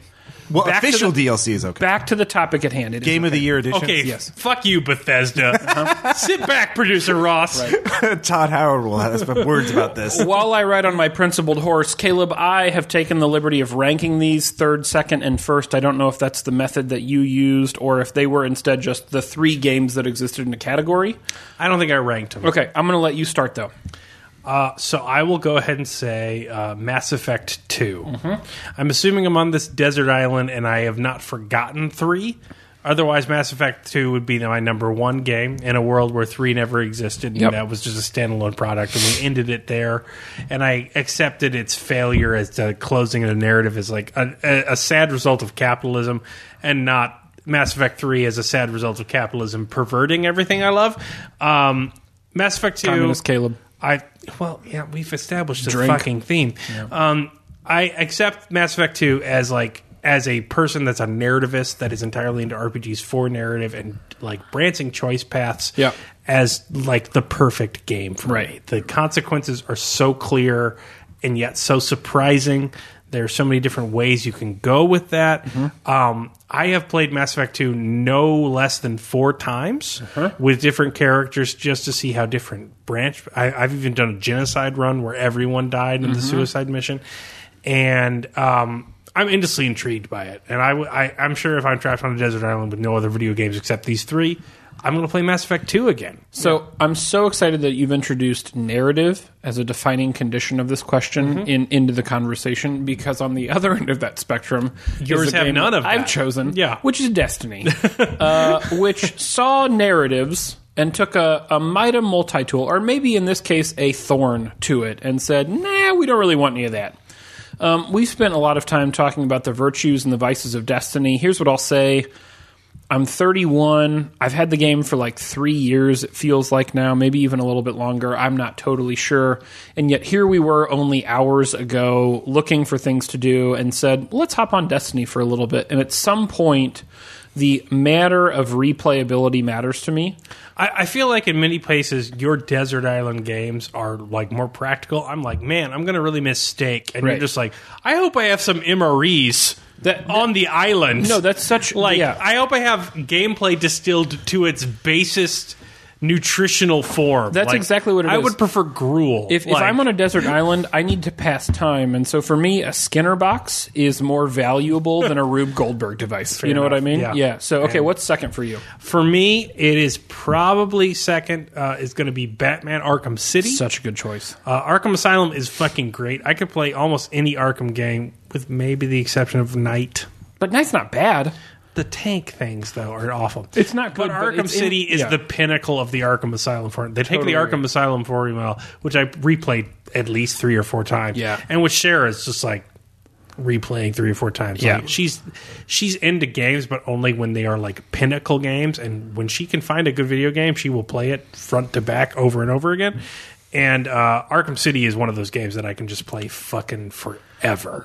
Well, back official the- DLC is okay. Back to the topic at hand. It is Game of okay. the year edition. Okay, Yes. fuck you, Bethesda. Uh-huh. Sit back, producer Ross. Todd Howard will have some words about this. While I ride on my principled horse, Caleb, I have taken the liberty of ranking these third, second, and first. I don't know if that's the method that you used or if they were instead just the three games that existed in a category. I don't think I ranked them. Okay, I'm going to let you start though. Uh, so I will go ahead and say uh, Mass Effect 2. I'm assuming I'm on this desert island and I have not forgotten 3. Otherwise, Mass Effect 2 would be my number one game in a world where 3 never existed. And Yep. that was just a standalone product, and we ended it there. And I accepted its failure as the closing of the narrative as like a, a, a sad result of capitalism and not Mass Effect 3 as a sad result of capitalism perverting everything I love. Um, Mass Effect 2. Communist Caleb. I well, yeah, we've established the Drink. fucking theme. Um, I accept Mass Effect Two as like as a person that's a narrativist that is entirely into RPGs for narrative and like branching choice paths. Yeah. as like the perfect game for me. The consequences are so clear and yet so surprising. There are so many different ways you can go with that. Mm-hmm. Um, I have played Mass Effect 2 no less than four times Uh-huh. with different characters just to see how different branch. I, I've even done a genocide run where everyone died in the Mm-hmm. suicide mission. And um, I'm endlessly intrigued by it. And I, am sure if I'm trapped on a desert island with no other video games except these three, I'm going to play Mass Effect 2 again. So I'm so excited that you've introduced narrative as a defining condition of this question Mm-hmm. in into the conversation because on the other end of that spectrum, Yours have none that of I've that. chosen, Yeah. which is Destiny, uh, which saw narratives and took a, a Mida multi tool, or maybe in this case a thorn to it, and said, "Nah, we don't really want any of that." Um, we spent a lot of time talking about the virtues and the vices of Destiny. Here's what I'll say. I'm 31. I've had the game for like three years, it feels like now, maybe even a little bit longer. I'm not totally sure. And yet here we were only hours ago looking for things to do and said, let's hop on Destiny for a little bit. And at some point, the matter of replayability matters to me. I, I feel like in many places your desert island games are like more practical. I'm like, man, I'm gonna really miss steak, and Right. you're just like, I hope I have some MREs That- on the island. No, that's such like yeah. I hope I have gameplay distilled to its basest nutritional form. That's exactly what it I is. would prefer gruel. If, if Like, I'm on a desert island, I need to pass time, and so for me, a Skinner box is more valuable than a Rube Goldberg device. you know what I enough. mean? Yeah. So okay, what's second for you? for me, it is probably second. Uh, is going to be Batman Arkham City. Such a good choice. Uh, Arkham Asylum is fucking great. I could play almost any Arkham game, with maybe the exception of Knight. But Knight's not bad. The tank things, though, are awful. It's not good, but Arkham it's in- City is yeah. the pinnacle of the Arkham Asylum formula. They take the agree. Arkham Asylum formula, which I replayed at least three or four times. Yeah. and with Cher, it's just like replaying three or four times. Yeah. Like, she's she's into games, but only when they are like pinnacle games. And when she can find a good video game, she will play it front to back over and over again. And uh, Arkham City is one of those games that I can just play fucking forever.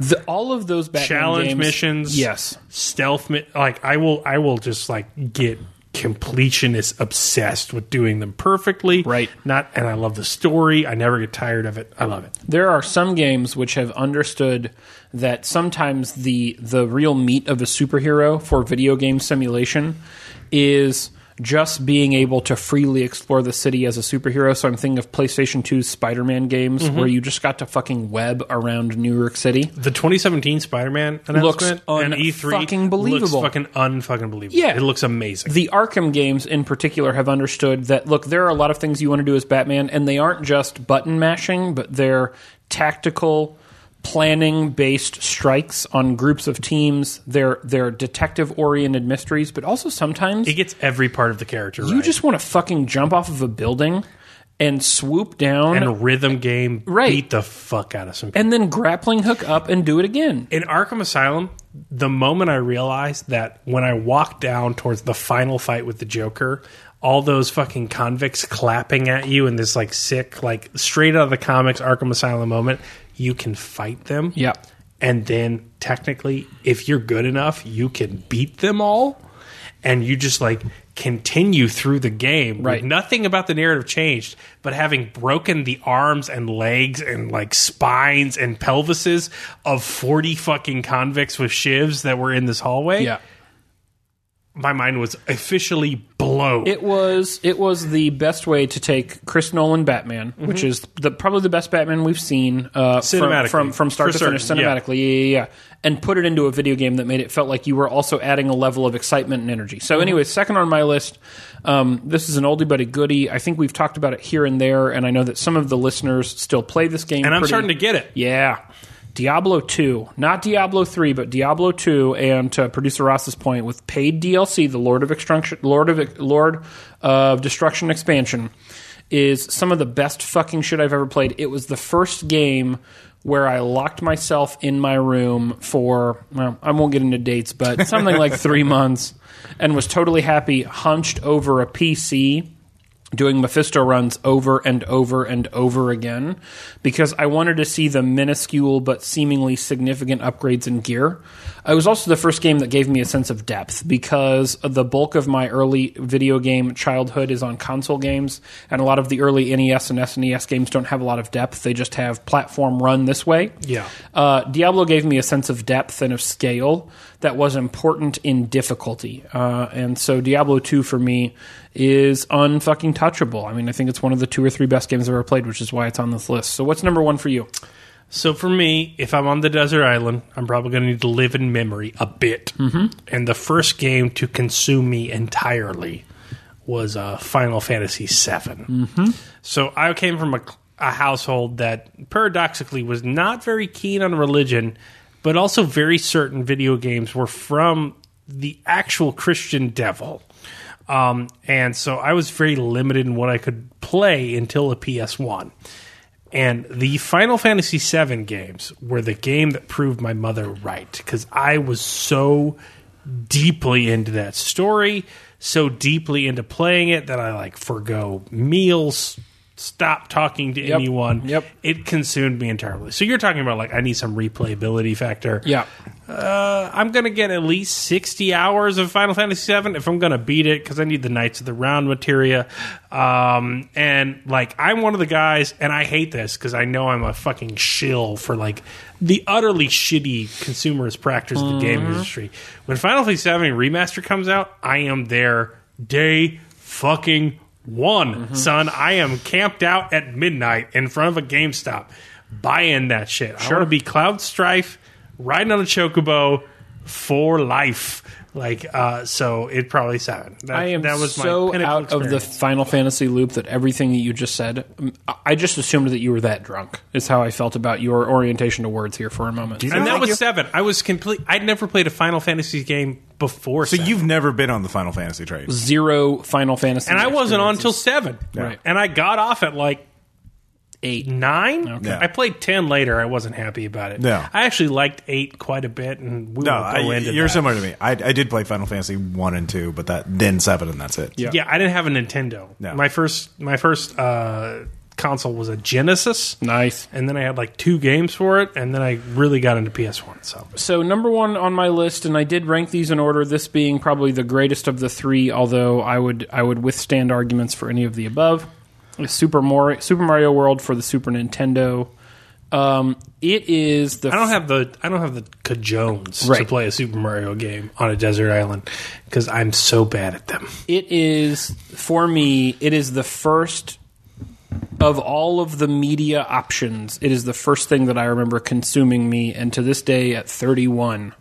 The, all of those Batman Challenge games- missions, Yes. stealth mi- like i will i will just like get completionist obsessed with doing them perfectly. Right. not and i love the story. I never get tired of it. I love it. There are some games which have understood that sometimes the the real meat of a superhero for video game simulation is just being able to freely explore the city as a superhero. So I'm thinking of PlayStation 2's Spider-Man games Mm-hmm. where you just got to fucking web around New York City. the 2017 spider-man announcement and e3 un-fucking believable. looks fucking unfucking believable Yeah. it looks amazing The Arkham games in particular have understood that look, there are a lot of things you want to do as Batman, and they aren't just button mashing, but they're tactical planning based strikes on groups of teams. They're they're detective oriented mysteries, but also sometimes it gets every part of the character you right. just want to fucking jump off of a building and swoop down and a rhythm game Right. beat the fuck out of some people. And then grappling hook up and do it again. in Arkham Asylum, the moment I realized that when I walked down towards the final fight with the Joker, all those fucking convicts clapping at you in this like sick, like straight out of the comics Arkham Asylum moment, you can fight them. Yeah. And then technically, if you're good enough, you can beat them all. And you just like continue through the game. Right. Nothing about the narrative changed, but having broken the arms and legs and like spines and pelvises of 40 fucking convicts with shivs that were in this hallway, Yeah. My mind was officially blown. It was it was the best way to take Chris Nolan Batman, which is the probably the best Batman we've seen uh, from, Cinematically. from from start to finish certain, yeah. cinematically, yeah. Yeah, yeah, and put it into a video game that made it felt like you were also adding a level of excitement and energy. So, Mm-hmm. anyway, second on my list, um, this is an oldie but a goodie. I think we've talked about it here and there, and I know that some of the listeners still play this game. and I'm pretty- starting to get it. yeah. Diablo 2, not Diablo 3, but Diablo 2 and to producer Ross's point with paid DLC, the Lord of Extraction Lord of Lord of Destruction expansion is some of the best fucking shit I've ever played. It was the first game where I locked myself in my room for well, I won't get into dates, but something like 3 months and was totally happy hunched over a PC doing Mephisto runs over and over and over again because I wanted to see the minuscule but seemingly significant upgrades in gear. It was also the first game that gave me a sense of depth because the bulk of my early video game childhood is on console games, and a lot of the early NES and SNES games don't have a lot of depth. They just have platform run this way. Yeah. Uh, Diablo gave me a sense of depth and of scale that was important in difficulty. Uh, and so Diablo 2 for me is unfucking touchable. I mean, I think it's one of the two or three best games I've ever played, which is why it's on this list. So what's number one for you? So for me, if I'm on the desert island, I'm probably going to need to live in memory a bit. Mm-hmm. And the first game to consume me entirely was uh, Final Fantasy VII. Mm-hmm. So I came from a, a household that paradoxically was not very keen on religion, but also very certain video games were from the actual Christian devil. Um, and so I was very limited in what I could play until a PS1. And the Final Fantasy VII games were the game that proved my mother right because I was so deeply into that story, so deeply into playing it that I like forgo meals, stop talking to anyone. Yep. It consumed me entirely. So you're talking about like I need some replayability factor. Yeah. Uh, I'm going to get at least 60 hours of Final Fantasy VII if I'm going to beat it because I need the Knights of the Round materia. Um, and like, I'm one of the guys, and I hate this because I know I'm a fucking shill for like the utterly shitty consumerist practice of the game industry. When Final Fantasy VII Remaster comes out, I am there day fucking one, mm-hmm. son. I am camped out at midnight in front of a GameStop buying that shit. I want to be Cloud Strife riding on a chocobo for life. Like, uh, so it probably seven. That, I am that was so my pinnacle out of the. Final Fantasy loop that everything that you just said, I- I just assumed that you were that drunk. Is how I felt about your orientation to words here for a moment. And that was you. seven. I was complete. I'd never played a Final Fantasy game before. So seven. you've never been on the Final Fantasy train. Zero Final Fantasy, and I wasn't on experiences. until seven. Right. And I got off at like eight. nine. Yeah. I played ten later. I wasn't happy about it. Yeah. I actually liked eight quite a bit, and we No, won't go I, into you're that. similar to me. I, I did play Final Fantasy one and two, but that then seven, and that's it. Yeah. Yeah, I didn't have a Nintendo. No. My first, my first uh, console was a Genesis, Nice. and then I had like two games for it, and then I really got into PS One. So So number one on my list, and I did rank these in order. This being probably the greatest of the three, although I would I would withstand arguments for any of the above. Super Mario, Super Mario World for the Super Nintendo. Um, it is the I don't have the I don't have the cajones to play a Super Mario game on a desert island because I'm so bad at them. it is for me it is the first of all of the media options it is the first thing that i remember consuming me and to this day at 31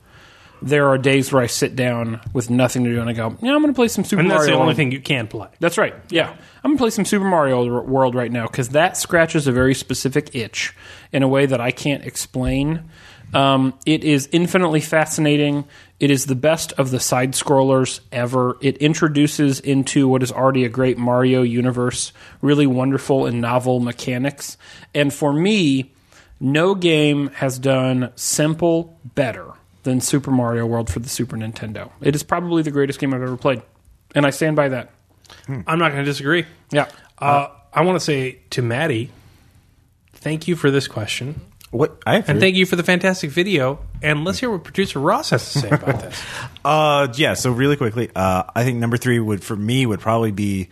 there are days where i sit down with nothing to do and i go yeah i'm going to play some super Mario." And that's mario the only World." thing you can play. that's right yeah i'm going to play some super mario world right now because that scratches a very specific itch in a way that i can't explain um, it is infinitely fascinating. It is the best of the side scrollers ever. It introduces into what is already a great Mario universe really wonderful and novel mechanics. And for me, no game has done simple better than Super Mario World for the Super Nintendo. It is probably the greatest game I've ever played. And I stand by that. I'm not going to disagree. Yeah. Uh, I want to say to Maddy, thank you for this question. What I And thank you for the fantastic video. And let's hear what producer Ross has to say about this. Uh, yeah. So really quickly, uh, I think number three would for me would probably be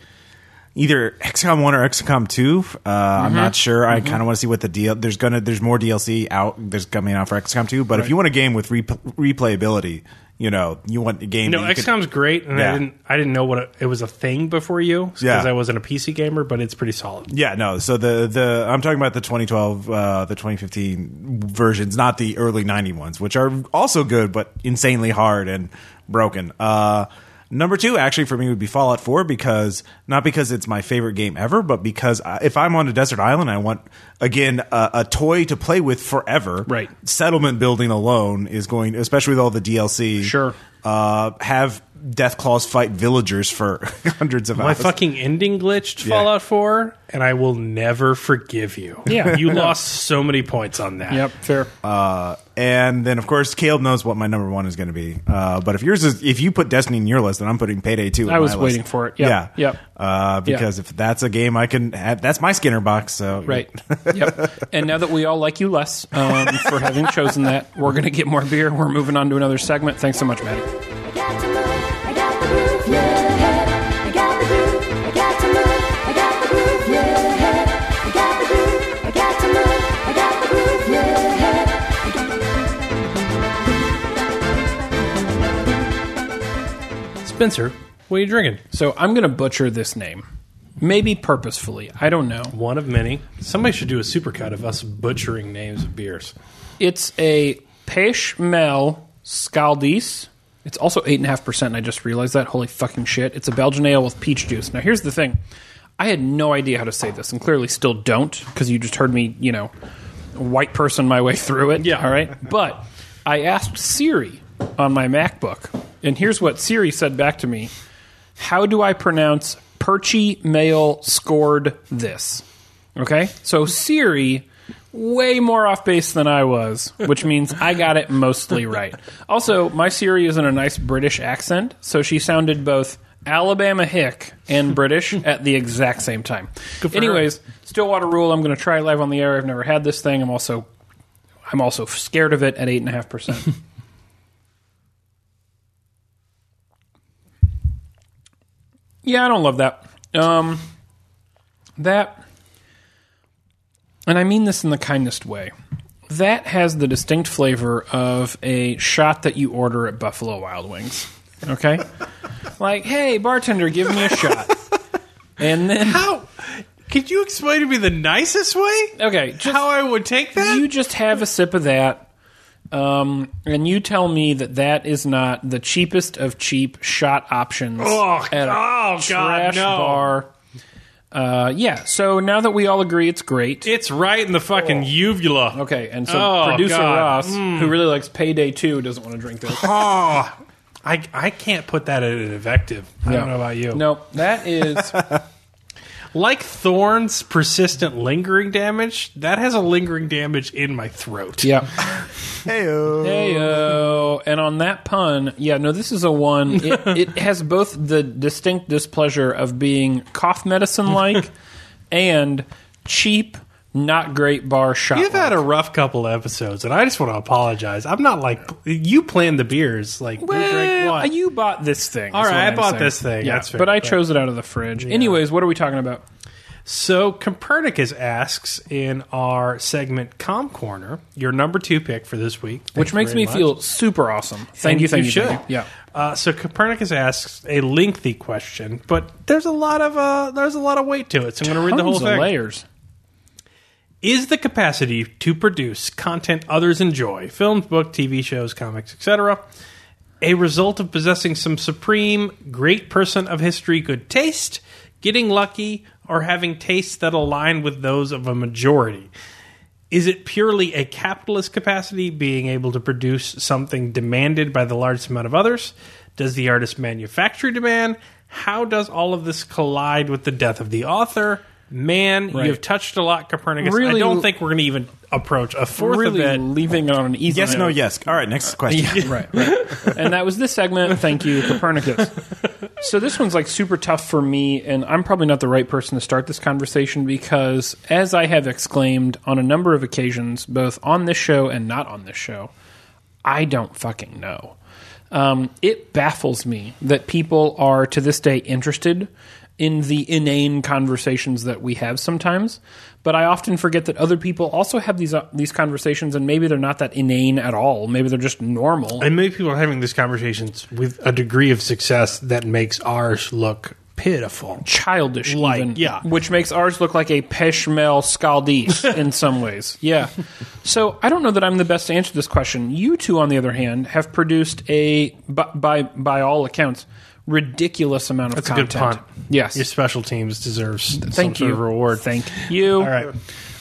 either XCOM one or XCOM two. Uh, I'm not sure. I kind of want to see what the deal. There's gonna there's more DLC out. There's coming out for XCOM two. But if you want a game with re- replayability, you know, you want a game. No, you could- XCOM's great, and Yeah. I didn't I didn't know what it, it was a thing before you because Yeah. I wasn't a PC gamer, but it's pretty solid. Yeah, no. So the the I'm talking about the 2012, uh, the 2015 versions, not the early 90 ones, which are also good but insanely hard and broken. Uh, number two, actually, for me would be Fallout 4 because not because it's my favorite game ever, but because I, if I'm on a desert island, I want again a, a toy to play with forever. Right. Settlement building alone is going, especially with all the DLC. Sure. Uh, have Death Claws fight villagers for hundreds of My hours. My fucking ending glitched Yeah. Fallout 4, and I will never forgive you. Yeah. you lost so many points on that. Yep, fair. Uh, and then of course Caleb knows what my number one is going to be. Uh, but if yours is, if you put Destiny in your list, then I'm putting Payday two. I was my list. waiting for it. Yep. Yeah, Yep. Uh, because if that's a game I can, have, that's my Skinner box. So Right. yep. And now that we all like you less um, for having chosen that, we're going to get more beer. We're moving on to another segment. Thanks so much, Maddy. Spencer, what are you drinking? So I'm going to butcher this name. Maybe purposefully. I don't know. One of many. Somebody should do a supercut of us butchering names of beers. It's a Pechmel Scaldis. It's also 8.5%, and I just realized that. Holy fucking shit. It's a Belgian ale with peach juice. Now, here's the thing I had no idea how to say this, and clearly still don't, because you just heard me, you know, white person my way through it. Yeah. All right. But I asked Siri on my MacBook, and here's what Siri said back to me How do I pronounce Perchy Mail scored this? Okay. So Siri, way more off base than I was, which means I got it mostly right. Also, my Siri is in a nice British accent, so she sounded both Alabama hick and British at the exact same time. Anyways, Stillwater Rule. I'm going to try live on the air. I've never had this thing. I'm also, I'm also scared of it at eight and a half percent. Yeah, I don't love that. Um, that, and I mean this in the kindest way. That has the distinct flavor of a shot that you order at Buffalo Wild Wings. Okay, like, hey, bartender, give me a shot. And then How? Could you explain to me the nicest way? okay, just How I would take that? you just have a sip of that, um, and you tell me that that is not the cheapest of cheap shot options Oh, at a oh, God, trash no. bar. Uh, yeah. So now that we all agree it's great. it's right in the fucking uvula. Okay, and so Oh, producer God. Ross, who really likes Payday 2, doesn't want to drink this. Oh, I I can't put that in an invective. I don't know about you. No, that is Like thorns, persistent lingering damage. That has a lingering damage in my throat. yeah. Heyo. Heyo. And on that pun, yeah, no, this is a one. It, it has both the distinct displeasure of being cough medicine like and cheap, not great bar shot. You've had a rough couple of episodes, and I just want to apologize. I'm not like you planned the beers. Like you drank well, you bought this thing. All right, I bought saying. this thing. Yeah, That's fair, but I but- chose it out of the fridge. Anyways, what are we talking about? So Copernicus asks in our segment "Com Corner" your number two pick for this week, Which Thank makes me much. feel super awesome. Thank And you, thank you, should. thank you. Yeah. Uh, so Copernicus asks a lengthy question, but there's a lot of uh, there's a lot of weight to it. So I'm going to read the whole of thing. layers. Is the capacity to produce content others enjoy films book tv shows comics etc a result of possessing some supreme great person of history good taste getting lucky or having tastes that align with those of a majority? Is it purely a capitalist capacity being able to produce something demanded by the largest amount of others? Does the artist manufacture demand? How does all of this collide with the death of the author man Right. you've touched a lot copernicus i don't think we're going to even approach a fourth really of it leaving it on an easy Yes, note. no, yes. All right, next question. right, right. and that was this segment. Thank you, Copernicus. So this one's like super tough for me, and I'm probably not the right person to start this conversation because, as I have exclaimed on a number of occasions, both on this show and not on this show, I don't fucking know. Um, it baffles me that people are to this day interested in the inane conversations that we have sometimes. But I often forget that other people also have these uh, these conversations, and maybe they're not that inane at all. Maybe they're just normal. and many people are having these conversations with a degree of success that makes ours look pitiful childish, Like, even, yeah. which makes ours look like a peshmel scaldis in some ways. Yeah. So I don't know that I'm the best to answer this question. You two, on the other hand, have produced a by by, by all accounts ridiculous amount of That's a good content. punt. Yes. your special teams deserves some Thank sort you. of reward Thank you. all right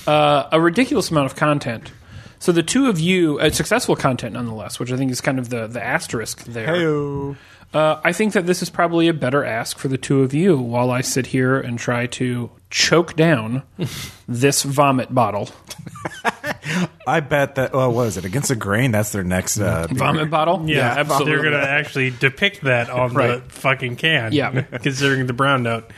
Uh, a ridiculous amount of content. So the two of you, uh, successful content nonetheless, which I think is kind of the the asterisk there. Heyo. Uh, I think that this is probably a better ask for the two of you while I sit here and try to choke down this vomit bottle. I bet that. Well, what is it? Against the grain. That's their next. Uh. Vomit bottle? Yeah, absolutely. They're going to actually depict that on Right. the fucking can. Yeah. considering the brown note.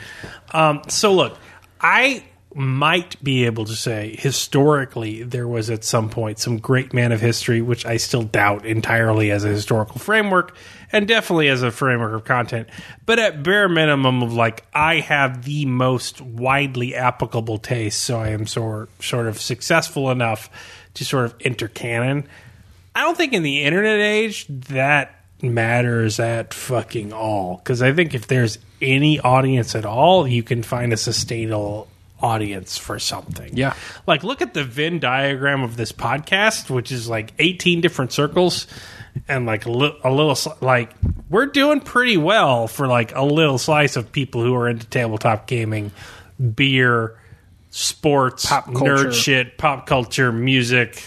Um, so look, I might be able to say historically there was at some point some great man of history, which I still doubt entirely as a historical framework, and definitely as a framework of content. But at bare minimum, of like I have the most widely applicable taste, so I am sort sort of successful enough to sort of enter canon. I don't think in the internet age that matters at fucking all. Because I think if there's any audience at all, you can find a sustainable audience for something. Yeah. Like, look at the Venn diagram of this podcast, which is like 18 different circles. And like a, li- a little, like we're doing pretty well for like a little slice of people who are into tabletop gaming, beer, sports, Pop nerd shit, pop culture, music,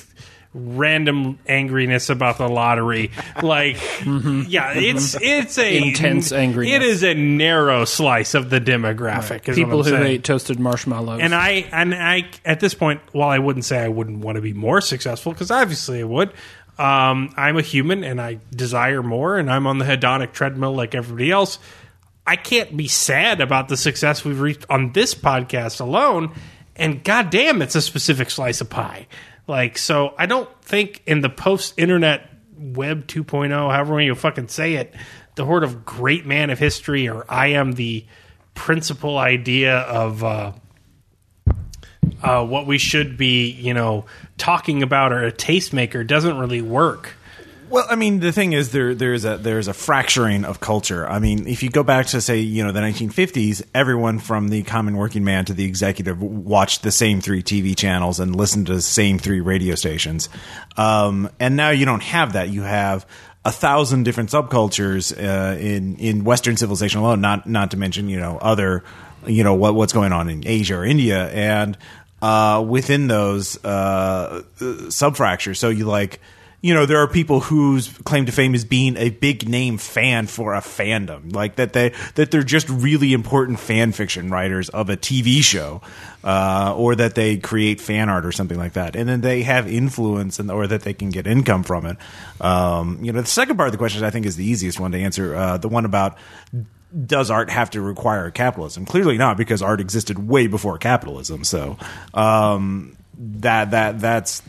random angriness about the lottery. Like, mm-hmm. yeah, it's it's a Mm-hmm. Intense angry. It is a narrow slice of the demographic. what People who saying. ate toasted marshmallows. And I and I at this point, while I wouldn't say I wouldn't want to be more successful, because obviously I would. Um, I'm a human and I desire more, and I'm on the hedonic treadmill like everybody else. I can't be sad about the success we've reached on this podcast alone. And goddamn, it's a specific slice of pie. Like, so I don't think in the post internet web 2.0, however you fucking say it, the horde of great man of history, or I am the principal idea of uh, uh, what we should be, you know, talking about or a tastemaker doesn't really work. Well, I mean, the thing is, there there's a there's a fracturing of culture. I mean, if you go back to say, you know, the 1950s, everyone from the common working man to the executive watched the same three TV channels and listened to the same three radio stations. Um, and now you don't have that. You have a thousand different subcultures uh, in in Western civilization alone. Not not to mention, you know, other, you know, what what's going on in Asia or India and. Uh, within those uh, subfractures, so you like you know, there are people whose claim to fame is being a big name fan for a fandom, like that they that they're just really important fan fiction writers of a TV show, uh, or that they create fan art or something like that, and then they have influence and or that they can get income from it. Um, you know, the second part of the question I think is the easiest one to answer. Uh, the one about does art have to require capitalism? Clearly not, because art existed way before capitalism. So um, that that that's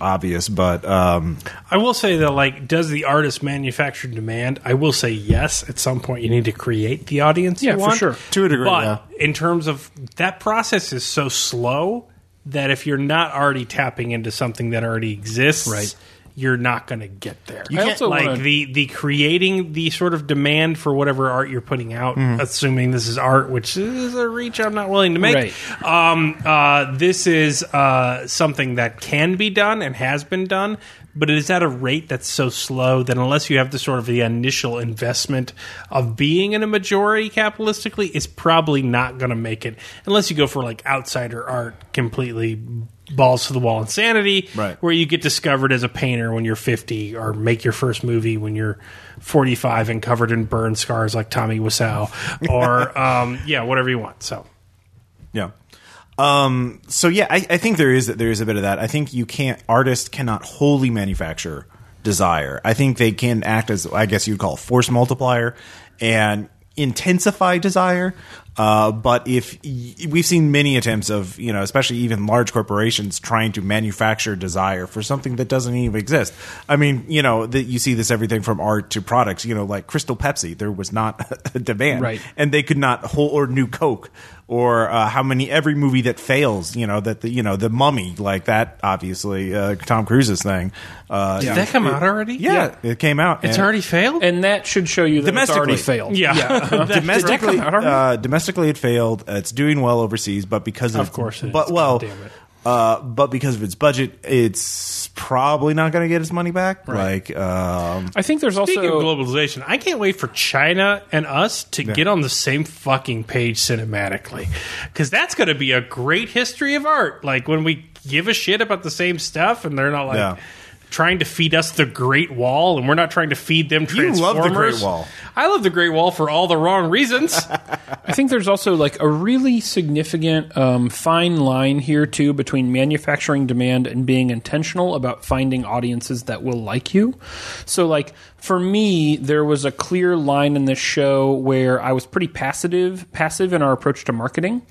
obvious, but um, I will say that, like, does the artist manufacture demand? I will say yes. At some point, you need to create the audience. Yeah, you for sure. To a degree, But yeah. in terms of that process, is so slow that if you're not already tapping into something that already exists, Right. You're not going to get there. I also like wanna- the the creating the sort of demand for whatever art you're putting out, Mm-hmm. assuming this is art, which is a reach I'm not willing to make. Right. Um, uh, this is uh, something that can be done and has been done, but it is at a rate that's so slow that unless you have the sort of the initial investment of being in a majority capitalistically, it's probably not going to make it unless you go for like outsider art completely balls to the wall insanity Right. where you get discovered as a painter when you're 50 or make your first movie when you're 45 and covered in burn scars like Tommy Wiseau or um, yeah whatever you want so Yeah. Um, so yeah, I, I think there is there is a bit of that. I think you can't artists cannot wholly manufacture desire. I think they can act as I guess you'd call a force multiplier and intensify desire. Uh, but if y- we've seen many attempts of you know, especially even large corporations trying to manufacture desire for something that doesn't even exist. I mean, you know, that you see this everything from art to products. You know, like Crystal Pepsi, there was not a demand, Right. and they could not whole or new Coke or uh, how many every movie that fails, you know that the you know the Mummy like that obviously uh, Tom Cruise's thing. Uh, did that come out already Yeah, it came out. it's already failed And that should show you that it's already Domestically. failed. yeah, domestically. come out already? Uh, domestically, it failed. Uh, It's doing well overseas, but because of, Of course it is. but well, God damn it. Uh, but because of its budget, it's probably not going to get its money back. Like, um, I think there's also Speaking of globalization, I can't wait for China and us to get on the same fucking page cinematically. Because that's going to be a great history of art. Like when we give a shit about the same stuff and they're not like Yeah. trying to feed us the Great Wall and we're not trying to feed them You Transformers. love the Great Wall. I love the Great Wall for all the wrong reasons. I think there's also like a really significant um, fine line here too between manufacturing demand and being intentional about finding audiences that will like you. So like for me, there was a clear line in this show where I was pretty passive, passive in our approach to marketing,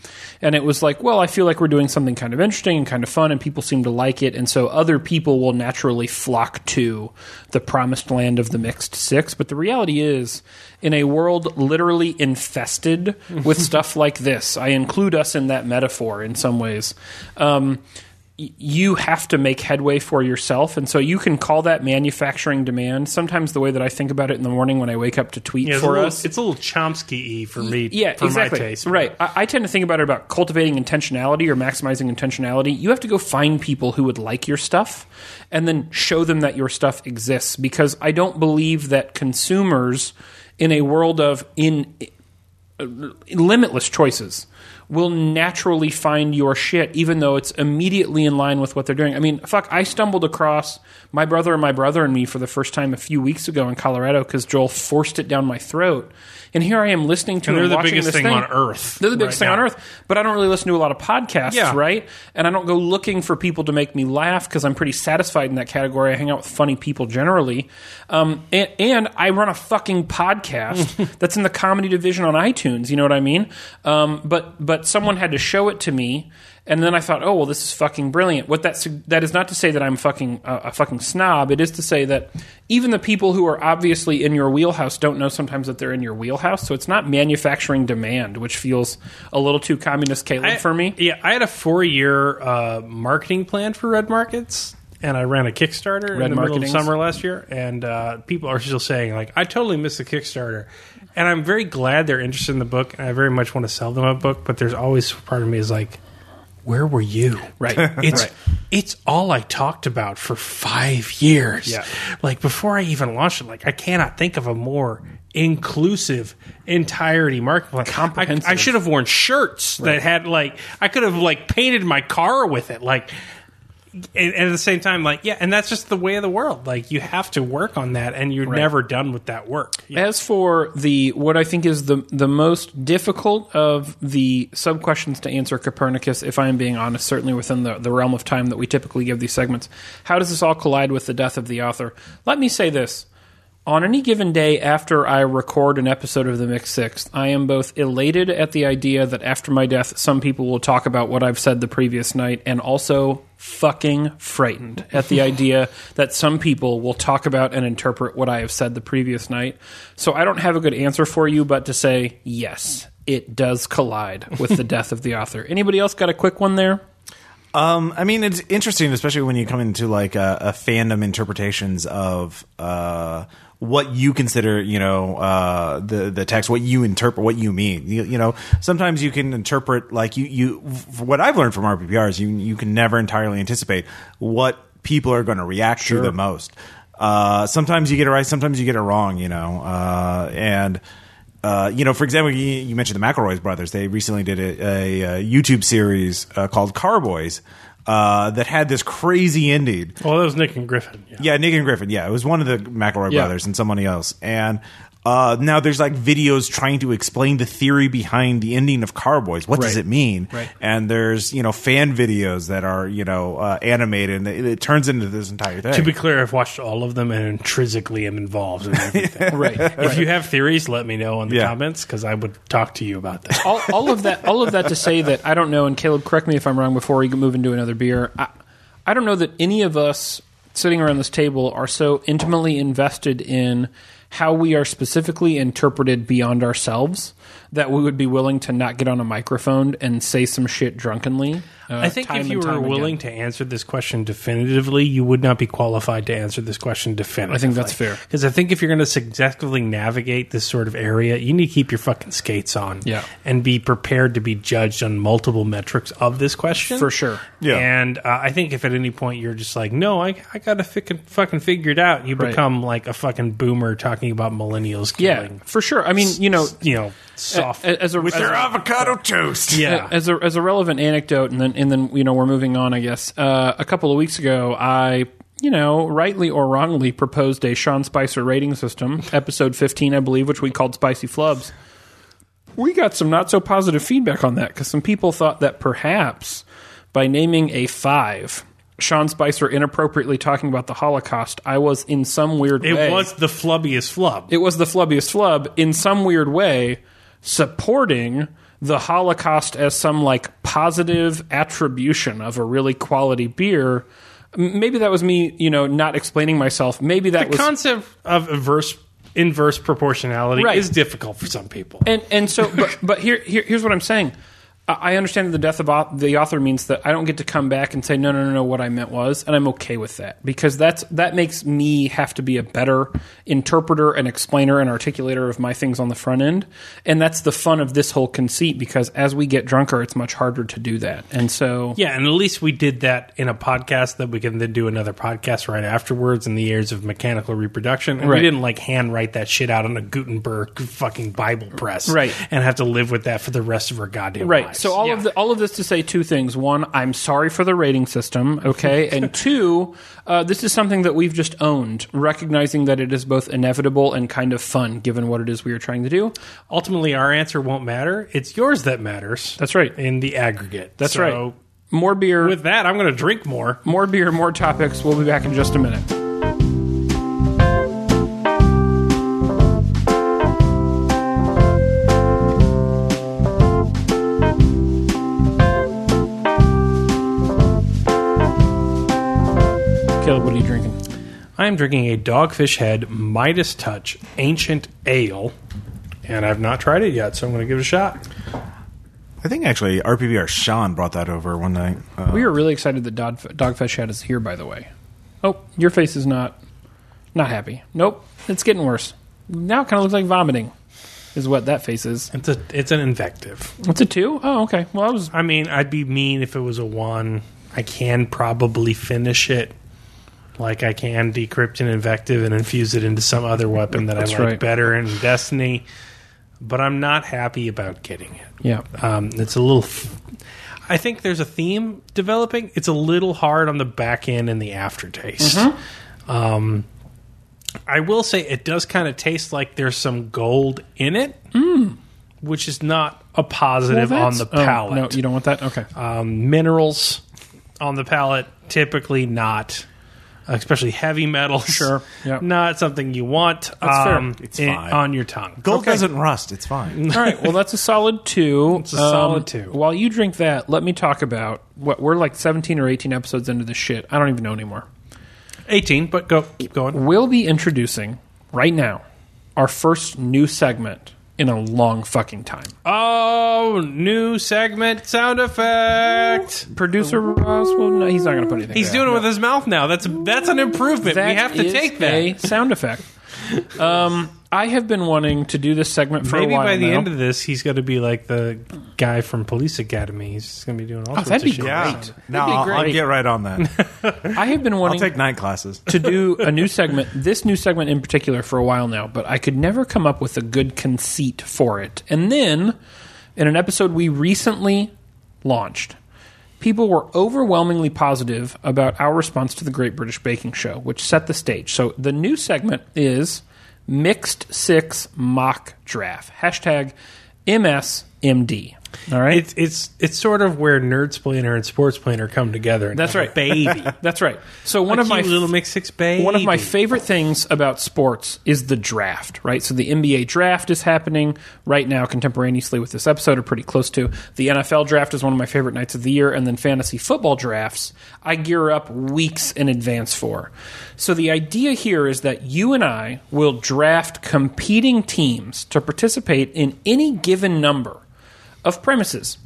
and it was like, well, I feel like we're doing something kind of interesting and kind of fun, and people seem to like it, and so other people will naturally flock to the promised land of the mixed six. But the reality is, in a world literally infested with stuff like this, I include us in that metaphor in some ways. Um, you have to make headway for yourself, and so you can call that manufacturing demand. Sometimes the way that I think about it in the morning when I wake up to tweet Yeah, it's, a for little, us, it's a little Chomsky y for me. yeah, for exactly. my taste. Right. I, I tend to think about it about cultivating intentionality or maximizing intentionality. You have to go find people who would like your stuff and then show them that your stuff exists because I don't believe that consumers in a world of in uh, limitless choices will naturally find your shit even though it's immediately in line with what they're doing. I mean, fuck, I stumbled across my brother and my brother and me for the first time a few weeks ago in Colorado cuz Joel forced it down my throat. And here I am listening to And and they're the watching biggest this thing on earth They're the biggest right thing on earth, but I don't really listen to a lot of podcasts, Yeah. right? And I don't go looking for people to make me laugh because I'm pretty satisfied in that category. I hang out with funny people generally, um, and, and I run a fucking podcast that's in the comedy division on iTunes. You know what I mean? Um, but but someone had to show it to me, and then I thought, oh well, this is fucking brilliant. What that sug- that is not to say that I'm fucking uh, a fucking snob. It is to say that even the people who are obviously in your wheelhouse don't know sometimes that they're in your wheelhouse. So it's not manufacturing demand, which feels a little too communist Caleb I- for me. Yeah, I had a four year uh, marketing plan for Red Markets, and I ran a Kickstarter Red in the middle of summer last year, and uh, people are still saying like, "I totally missed the Kickstarter," and I'm very glad they're interested in the book, and I very much want to sell them a book. But there's always part of me is like, "Where were you?" Right. It's Right. it's all I talked about for five years. Yeah. Like before I even launched it, like I cannot think of a more inclusive entirety market plan. I, Comprehensive. I should have worn shirts that had like I could have like painted my car with it. Like and, and at the same time, like yeah, and that's just the way of the world. Like you have to work on that, and you're never done with that work. As for the what I think is the the most difficult of the sub questions to answer, Copernicus, if I am being honest, certainly within the, the realm of time that we typically give these segments, how does this all collide with the death of the author? Let me say this. On any given day after I record an episode of The Mixed Six, I am both elated at the idea that after my death, some people will talk about what I've said the previous night, and also fucking frightened at the idea that some people will talk about and interpret what I have said the previous night. So I don't have a good answer for you, but to say, yes, it does collide with the death of the author. Anybody else got a quick one there? Um, I mean, it's interesting, especially when you come into like a, a fandom interpretations of uh, what you consider, you know, uh, the the text, what you interpret, what you mean. You, you know, sometimes you can interpret like you you. What I've learned from RPPRs, you you can never entirely anticipate what people are going to react to the most. Uh, sometimes you get it right, sometimes you get it wrong. You know, uh, and uh, you know, for example, you, you mentioned the McElroy brothers. They recently did a, a, uh YouTube series uh, called Car Boys uh, that had this crazy ending. Well, that was Nick and Griffin. Yeah. Yeah, Nick and Griffin. Yeah, it was one of the McElroy Yeah. brothers and somebody else. And uh, now there's like videos trying to explain the theory behind the ending of Car Boys. What does it mean? Right. And there's you know fan videos that are you know uh, animated, and it, it turns into this entire thing. To be clear, I've watched all of them and intrinsically am involved in everything. Right. If you have theories, let me know in the Yeah. comments because I would talk to you about that. all, all of that all of that to say that I don't know, and Caleb, correct me if I'm wrong before we move into another beer. I, I don't know that any of us sitting around this table are so intimately invested in how we are specifically interpreted beyond ourselves that we would be willing to not get on a microphone and say some shit drunkenly. uh, I think if you were willing again. to answer this question definitively, you would not be qualified to answer this question definitively. I think that's fair. Because I think if you're going to successfully navigate this sort of area, you need to keep your fucking skates on. Yeah. And be prepared to be judged on multiple metrics of this question. For sure. Yeah. And uh, I think if at any point you're just like, no, I, I got to fucking, fucking figure it out, you Right. become like a fucking boomer talking about millennials yeah, for sure. I mean, you know, you know, soft. a- as a with as their a- avocado toast. yeah. as a as a relevant anecdote, and then and then you know we're moving on. I guess uh, a couple of weeks ago, I you know rightly or wrongly proposed a Sean Spicer rating system, episode fifteen, I believe, which we called Spicy Flubs. We got some not so positive feedback on that because some people thought that perhaps by naming a five. Sean Spicer inappropriately talking about the Holocaust. I was in some weird it way It was the flubbiest flub. it was the flubbiest flub in some weird way supporting the holocaust as some like positive attribution of a really quality beer maybe that was me you know not explaining myself maybe that the was concept of inverse inverse proportionality Right. is difficult for some people. and and so but but here, here here's what i'm saying I understand that the death of the author means that I don't get to come back and say no, no, no, no. What I meant was, and I'm okay with that because that's that makes me have to be a better interpreter and explainer and articulator of my things on the front end, and that's the fun of this whole conceit. Because as we get drunker, it's much harder to do that, and so yeah, and at least we did that in a podcast that we can then do another podcast right afterwards in the years of mechanical reproduction. And Right. we didn't like hand write that shit out on a Gutenberg fucking Bible press, Right. And have to live with that for the rest of our goddamn Right. lives. So all Yeah. of the, all of this to say two things. One, I'm sorry for the rating system. Okay, and two, uh, this is something that we've just owned, recognizing that it is both inevitable and kind of fun, given what it is we are trying to do. ultimately our answer won't matter. It's yours that matters. That's right. in the aggregate. That's So right. More beer. With that, I'm going to drink more. more beer, more topics. We'll be back in just a minute. Caleb, what are you drinking? I am drinking a Dogfish Head Midas Touch Ancient Ale, and I've not tried it yet, so I'm going to give it a shot. I think actually RPPR Sean brought that over one night. Uh, We are really excited that Dog, Dogfish Head is here, by the way. Oh, your face is not not happy. Nope, it's getting worse. Now it kind of looks like vomiting. Is what that face is. It's a it's an invective. It's a two. Oh, okay. Well, I was I mean, I'd be mean if it was a one. I can probably finish it, like I can decrypt an invective and infuse it into some other weapon that I like right. better in Destiny. But I'm not happy about getting it. yeah. Um, it's a little. F- I think there's a theme developing. It's a little hard on the back end and the aftertaste. Mm-hmm. Um, I will say it does kind of taste like there's some gold in it, which is not a positive Mm. Well, on the oh, palate. no, you don't want that. Okay. um, minerals on the palate typically not. Especially heavy metals, Sure, yeah. not something you want That's fair. um, It's in- fine. on your tongue. Gold Okay. doesn't rust. It's fine. All right. Well, that's a solid two. Um, It's a solid two. While you drink that, let me talk about what we're like 17 or 18 episodes into this shit. I don't even know anymore. 18, but go keep going. We'll be introducing right now our first new segment in a long fucking time. Oh, new segment sound effect. Producer Ross, well, no, he's not going to put anything. He's there. doing it with his mouth now. That's that's an improvement. We have to take that. a sound effect. Um, I have been wanting to do this segment for Maybe a while by the now. end of this, he's going to be like the guy from Police Academy. He's going to be doing all oh, sorts that'd of be shit. great. Yeah. No, be I'll, I'll get right on that. I have been I'll take night classes. to do a new segment, this new segment in particular, for a while now, but I could never come up with a good conceit for it. And then, in an episode we recently launched, people were overwhelmingly positive about our response to the Great British Baking Show, which set the stage. So the new segment is Mixed Six Mock Draft. Hashtag MSMD. All right? It's it's it's sort of where Nerd Splainer and Sports Planner come together. That's right. baby. That's right. So one A of my little mix six baby. One of my favorite things about sports is the draft, right? So the NBA draft is happening right now contemporaneously with this episode, or pretty close to. The NFL draft is one of my favorite nights of the year, and then fantasy football drafts, I gear up weeks in advance for. So the idea here is that you and I will draft competing teams to participate in any given number of premises.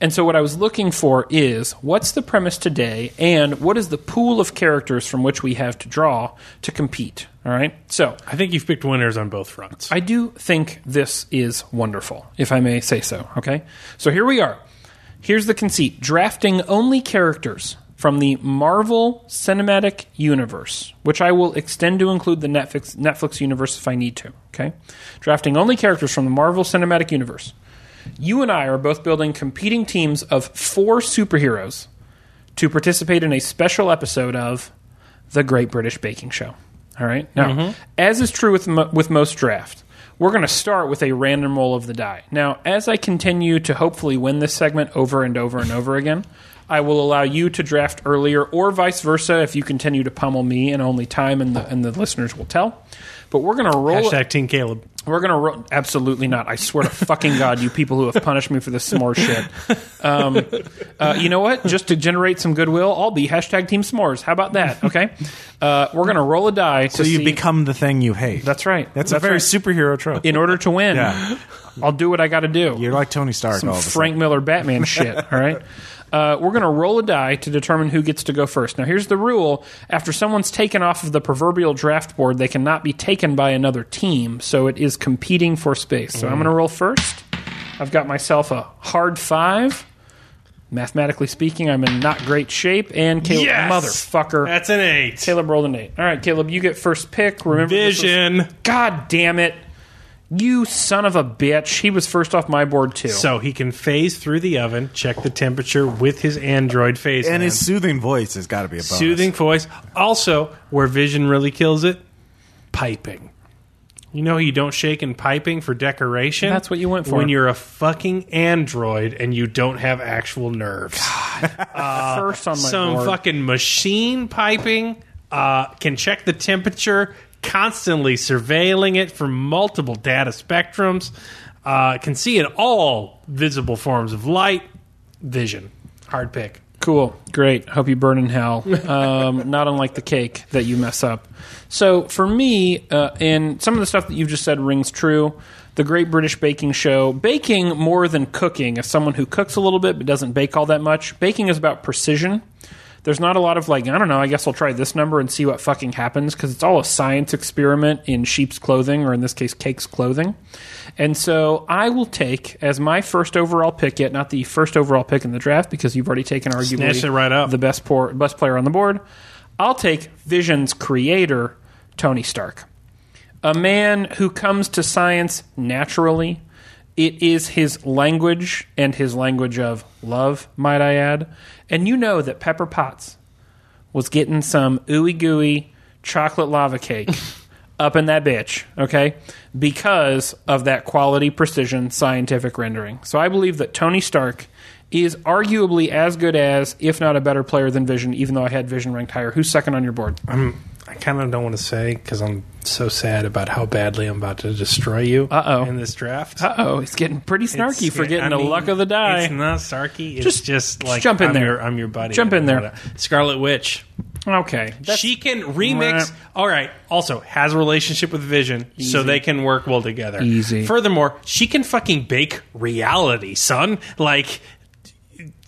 And so, what I was looking for is what's the premise today, and what is the pool of characters from which we have to draw to compete? All right. So, I think you've picked winners on both fronts. I do think this is wonderful, if I may say so. Okay. So, here we are. Here's the conceit drafting only characters from the Marvel Cinematic Universe, which I will extend to include the Netflix, Netflix universe if I need to. Okay. Drafting only characters from the Marvel Cinematic Universe. You and I are both building competing teams of four superheroes to participate in a special episode of The Great British Baking Show. All right. Now, mm-hmm. as is true with mo- with most draft, we're going to start with a random roll of the die. Now, as I continue to hopefully win this segment over and over and over again, I will allow you to draft earlier, or vice versa, if you continue to pummel me, and only time and the and the listeners will tell. But we're going to roll. Hashtag Team Caleb. We're gonna ro- absolutely not. I swear to fucking god, you people who have punished me for this s'more shit. Um, uh, you know what? Just to generate some goodwill, I'll be hashtag Team S'mores. How about that? Okay. Uh, we're gonna roll a die. So you become the thing you hate. That's right. That's, a very right. superhero trope. In order to win, Yeah. I'll do what I got to do. You're like Tony Stark. some all Frank Miller Batman shit. All right. Uh, we're going to roll a die to determine who gets to go first. Now, here's the rule: after someone's taken off of the proverbial draft board, they cannot be taken by another team. So it is competing for space. So I'm going to roll first. I've got myself a hard five. Mathematically speaking, I'm in not great shape. And Caleb, Yes! motherfucker, That's an eight. Caleb rolled an eight. All right, Caleb, you get first pick. Remember, this was- Vision. God damn it. You son of a bitch. He was first off my board, too. So he can phase through the oven, check the temperature with his Android phase. And man. his soothing voice has got to be a bonus. soothing voice. Also, where Vision really kills it, piping. You know you don't shake in piping for decoration. That's what you went for. when you're a fucking android and you don't have actual nerves. first on my Some board. fucking machine piping uh, can check the temperature, constantly surveilling it for multiple data spectrums. Uh, can see in all visible forms of light. Vision, hard pick. Cool. Great. Hope you burn in hell. Um, not unlike the cake that you mess up. So for me, uh, and some of the stuff that you've just said rings true. The Great British Baking Show. Baking more than cooking. As someone who cooks a little bit but doesn't bake all that much, baking is about precision. There's not a lot of like, I don't know, I guess I'll try this number and see what fucking happens because it's all a science experiment in sheep's clothing, or in this case, cake's clothing. And so I will take as my first overall pick, yet not the first overall pick in the draft because you've already taken arguably right up. the best, por- best player on the board. I'll take Vision's creator, Tony Stark a man who comes to science naturally. It is his language and his language of love, might I add. And you know that Pepper Potts was getting some ooey gooey chocolate lava cake up in that bitch, okay? Because of that quality, precision, scientific rendering. So I believe that Tony Stark is arguably as good as, if not a better player than Vision, even though I had Vision ranked higher. Who's second on your board? I'm, I kind of don't want to say because I'm so sad about how badly I'm about to destroy you Uh-oh. in this draft. Uh oh, he's getting pretty snarky It's- for getting I the mean, luck of the die. It's not snarky. It's Just- just, just like jump in I'm there. Your, I'm your buddy. Jump in there. Scarlet Witch. Okay. That's- she can remix. Meh. All right. Also, has a relationship with Vision, so they can work well together. Easy. Furthermore, she can fucking bake reality, son. Like,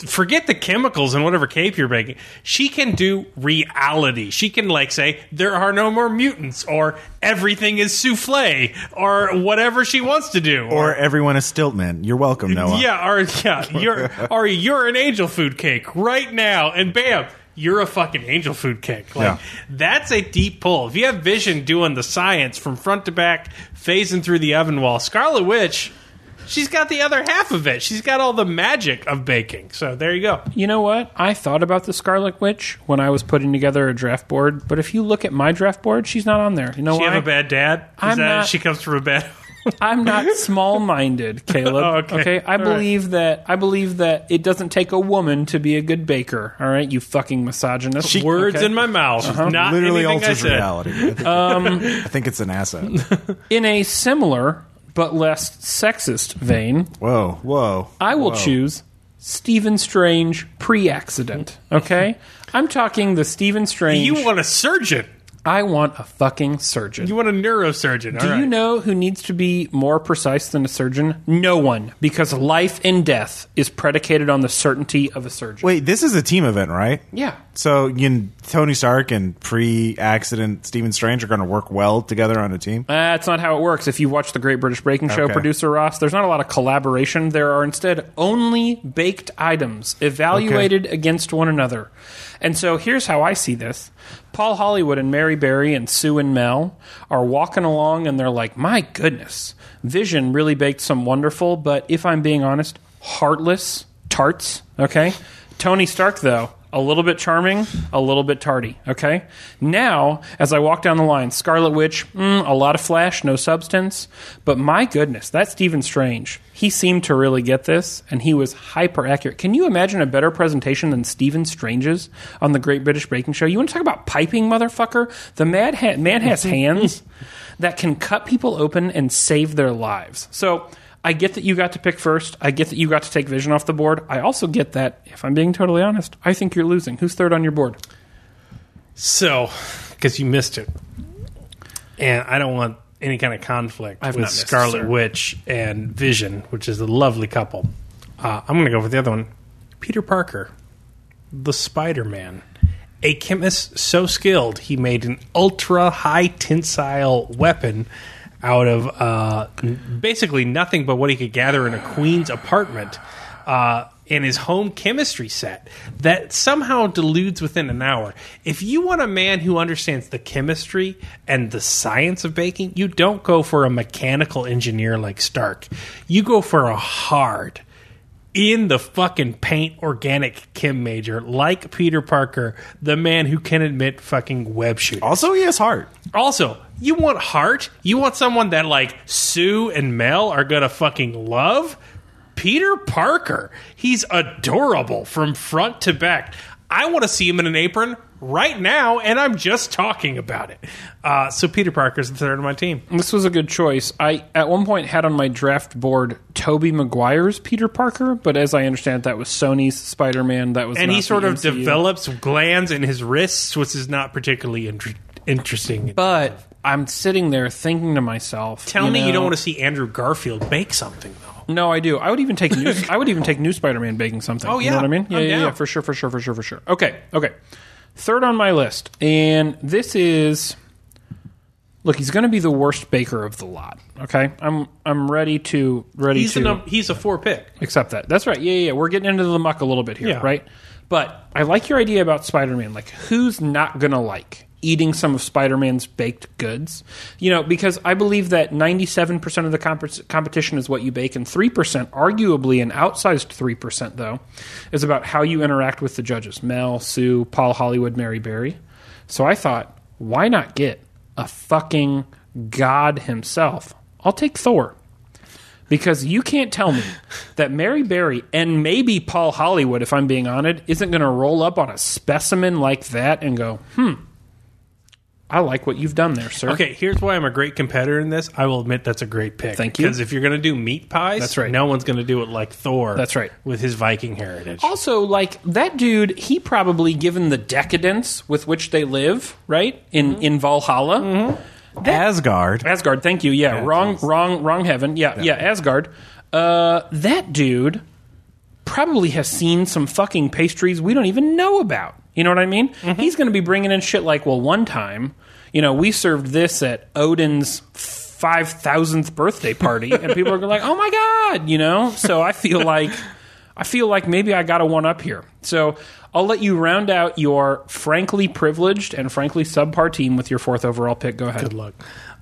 forget the chemicals and whatever cape you're making. She can do reality. She can like say there are no more mutants, or everything is souffle, or whatever she wants to do, Or everyone is Stiltman. You're welcome, Noah. yeah, or yeah, you're or you're an angel food cake right now, and bam, you're a fucking angel food cake. Like Yeah. that's a deep pull. If you have Vision doing the science from front to back, phasing through the oven wall, Scarlet Witch, she's got the other half of it. She's got all the magic of baking. So there you go. You know what? I thought about the Scarlet Witch when I was putting together a draft board, but if you look at my draft board, she's not on there. You know She why? have a bad dad. Is I'm that not- she comes from a bad? I'm not small-minded, Caleb. Oh, okay. I All right. believe that I believe that it doesn't take a woman to be a good baker. All right, you fucking misogynist. Words Okay? in my mouth. Uh-huh. Not Literally anything I alters said. reality. I think, um, I think it's an asset. in a similar but less sexist vein. Whoa, whoa. I will whoa. choose Stephen Strange pre-accident. Okay, I'm talking the Stephen Strange. You want a surgeon. I want a fucking surgeon. You want a neurosurgeon. Do you know who needs to be more precise than a surgeon? No one, because life and death is predicated on the certainty of a surgeon. Wait, this is a team event, right? Yeah. So you and Tony Stark and pre-accident Stephen Strange are going to work well together on a team. Uh, that's not how it works. If you watch the Great British Baking Show, Okay. producer Ross, there's not a lot of collaboration. There are instead only baked items evaluated against one another. And so here's how I see this Paul Hollywood and Mary Berry and Sue and Mel are walking along and they're like, my goodness, Vision really baked some wonderful, but if I'm being honest, heartless tarts. Okay. Tony Stark, though, a little bit charming, a little bit tardy. Okay. Now, as I walk down the line, Scarlet Witch, mm, a lot of flash, no substance. But my goodness, that Stephen Strange, he seemed to really get this, and he was hyper accurate. Can you imagine a better presentation than Stephen Strange's on the Great British Baking Show? You want to talk about piping, motherfucker? The mad ha- man has hands that can cut people open and save their lives. So. I get that you got to pick first. I get that you got to take Vision off the board. I also get that, if I'm being totally honest, I think you're losing. Who's third on your board? So, because you missed it, and I don't want any kind of conflict I've with Scarlet. Witch and Vision, which is a lovely couple. Uh, I'm going to go with the other one, Peter Parker, the Spider Man, a chemist so skilled he made an ultra high tensile weapon out of uh, basically nothing but what he could gather in a queen's apartment. Uh, in his home chemistry set that somehow deludes within an hour. If you want a man who understands the chemistry and the science of baking, you don't go for a mechanical engineer like Stark. You go for a hard, in the fucking paint organic chem major like Peter Parker, the man who can admit fucking web shooting. Also, he has heart. Also, you want heart? You want someone that like Sue and Mel are gonna fucking love? Peter Parker. He's adorable from front to back. I want to see him in an apron right now, and I'm just talking about it. Uh, so Peter Parker's the third of my team. This was a good choice. I at one point had on my draft board Tobey Maguire's Peter Parker, but as I understand, that was Sony's Spider Man. That was And not he the sort of MCU. develops glands in his wrists, which is not particularly inter- interesting. But I'm sitting there thinking to myself, Tell me you don't want to see Andrew Garfield bake something, though. No, I do. I would even take new. I would even take new Spider-Man baking something. Oh, you know yeah. what I mean? Yeah, I'm yeah, yeah, for sure, for sure, for sure, for sure. Okay, okay. Third on my list, and this is. Look, he's going to be the worst baker of the lot. Okay, I'm I'm ready to ready He's to a he's a four pick. accept that. That's right. Yeah, yeah, yeah. We're getting into the muck a little bit here, Yeah. right? But I like your idea about Spider-Man. Like, who's not going to like eating some of Spider-Man's baked goods? You know, because I believe that 97% of the comp- competition is what you bake, and 3%, arguably an outsized 3%, though, is about how you interact with the judges Mel, Sue, Paul Hollywood, Mary Berry. So I thought, why not get a fucking god himself? I'll take Thor because you can't tell me that Mary Berry and maybe Paul Hollywood, if I'm being honest, isn't going to roll up on a specimen like that and go, hmm, I like what you've done there, sir. Okay, here's why I'm a great competitor in this. I will admit that's a great pick. Thank you. Because if you're going to do meat pies, That's right. No one's going to do it like Thor. That's right. With his Viking heritage. Also, like that dude, he probably, given the decadence with which they live, right in in Valhalla, Asgard. Asgard. Thank you. Yeah, wrong, wrong, wrong heaven. Yeah, yeah, Asgard. Uh, that dude probably has seen some fucking pastries we don't even know about. You know what I mean? He's going to be bringing in shit like, well, one time, you know, we served this at Odin's five thousandth birthday party, and people are like, oh my god, you know. So I feel like. I feel like maybe I got a one up here. So I'll let you round out your frankly privileged and frankly subpar team with your fourth overall pick. Go ahead. Good luck.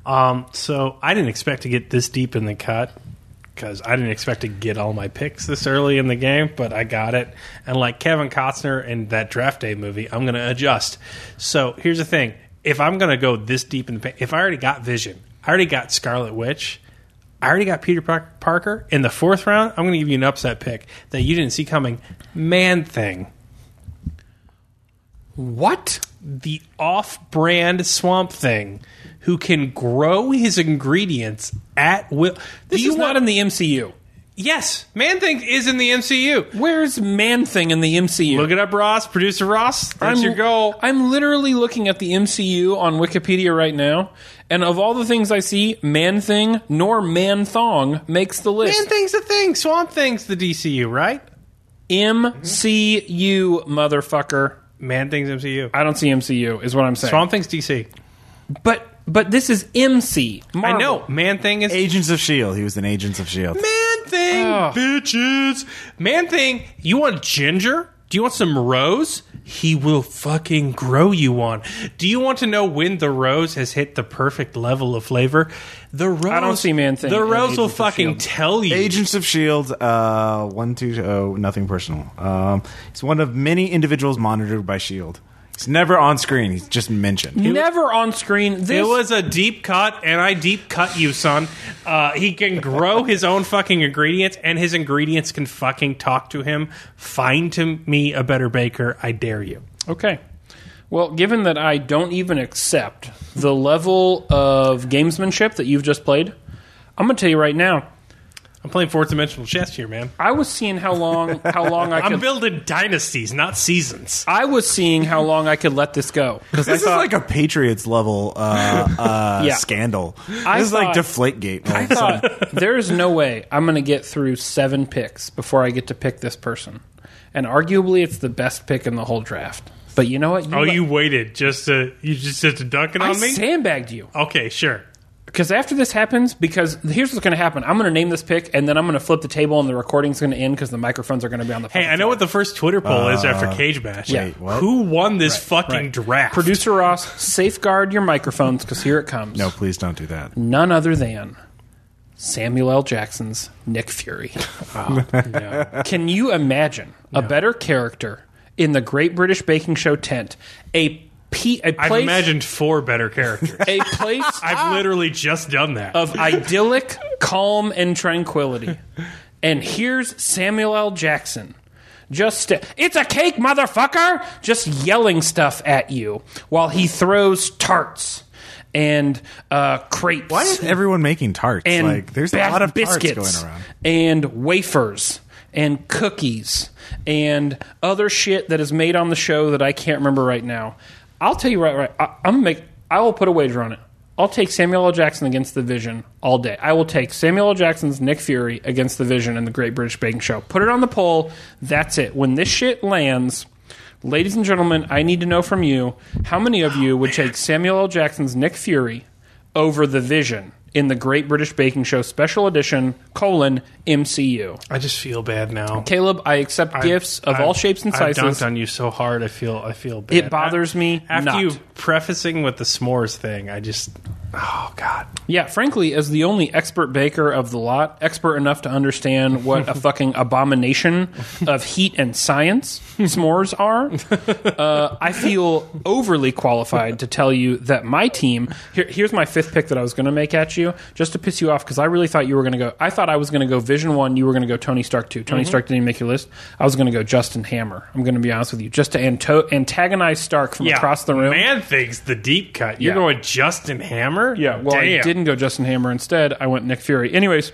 Um, so I didn't expect to get this deep in the cut because I didn't expect to get all my picks this early in the game, but I got it. And like Kevin Costner in that Draft Day movie, I'm going to adjust. So here's the thing: if I'm going to go this deep in the, if I already got Vision, I already got Scarlet Witch. I already got Peter Parker in the fourth round. I'm going to give you an upset pick that you didn't see coming. Man Thing, What? The off-brand Swamp Thing, who can grow his ingredients at will. This is not in the MCU. Yes, Man Thing is in the MCU. Where's Man Thing in the MCU? Look it up, Ross. Producer Ross. That's I'm, your goal. I'm literally looking at the MCU on Wikipedia right now, and of all the things I see, Man Thing nor Man Thong makes the list. Man Thing's the thing. Swamp Thing's the DCU, right? MCU, motherfucker. Man Thing's MCU. I don't see MCU, is what I'm saying. Swamp Thing's DC. But but this is MC. I Marvel. know. Man Thing is Agents of Shield. He was in Agents of Shield. Man Thing, Ugh. bitches. Man Thing, you want ginger? Do you want some rose? He will fucking grow you one. Do you want to know when the rose has hit the perfect level of flavor? The rose. I don't see Man Thing The in rose will fucking S.H.I.E.L.D.. tell you. Agents of Shield. Uh, one, two, oh, nothing personal. Um, he's one of many individuals monitored by Shield. He's never on screen. He's just mentioned. Never on screen. This It was a deep cut, and I deep cut you, son. Uh, he can grow his own fucking ingredients, and his ingredients can fucking talk to him. Find to me a better baker. I dare you. Okay. Well, given that I don't even accept the level of gamesmanship that you've just played, I'm going to tell you right now. I'm playing fourth dimensional chess here, man. I was seeing how long how long I could. I'm building dynasties, not seasons. I was seeing how long I could let this go because I This is thought like a Patriots level uh, uh, Yeah. scandal. I this is like thought- Deflategate. all I of a sudden. thought there is no way I'm going to get through seven picks before I get to pick this person, and arguably it's the best pick in the whole draft. But you know what? Oh, let- you waited just to you just just to dunk it I on me? I sandbagged you. Okay, sure. Because after this happens, because here's what's going to happen. I'm going to name this pick, and then I'm going to flip the table, and the recording's going to end because the microphones are going to be on the. Hey, fucking I know floor. what the first Twitter poll is after uh, Cage Match. Yeah. Wait, what? Who won this fucking Right. draft? Producer Ross, safeguard your microphones because here it comes. No, please don't do that. None other than Samuel L. Jackson's Nick Fury. Can you imagine a better character in the Great British Baking Show tent? A, pe- a I've place, imagined four better characters. a place I've literally just done that. of idyllic calm and tranquility. And here's Samuel L. Jackson. Just st- it's a cake, motherfucker! Just yelling stuff at you while he throws tarts and uh, crepes. Why is everyone making tarts? and like, there's a lot of biscuits tarts going around. and wafers and cookies and other shit that is made on the show that I can't remember right now. I'll tell you right, right. I, I'm gonna make. I will put a wager on it. I'll take Samuel L. Jackson against the Vision all day. I will take Samuel L. Jackson's Nick Fury against the Vision in the Great British Baking Show. Put it on the poll. That's it. When this shit lands, ladies and gentlemen, I need to know from you how many of you would take Samuel L. Jackson's Nick Fury over the Vision in the Great British Baking Show Special Edition colon MCU. I just feel bad now. Caleb, I accept gifts of all I've- shapes and sizes. I've sizes. dunked on you so hard. I feel. I feel bad. It bothers me after not. you prefacing with the s'mores thing. I just. Oh God. Yeah, frankly, as the only expert baker of the lot, expert enough to understand what a fucking abomination of heat and science s'mores are, uh, I feel overly qualified to tell you that my team. Here, here's my fifth pick that I was going to make at you, just to piss you off, because I really thought you were going to go. I thought I was going to go Vision One, you were going to go Tony Stark Two. Tony mm-hmm. Stark didn't make your list. I was going to go Justin Hammer. I'm going to be honest with you, just to anto- antagonize Stark from across the room. Man thinks the deep cut. You're Yeah. going Justin Hammer. Yeah, well, I didn't go Justin Hammer. Instead, I went Nick Fury. Anyways,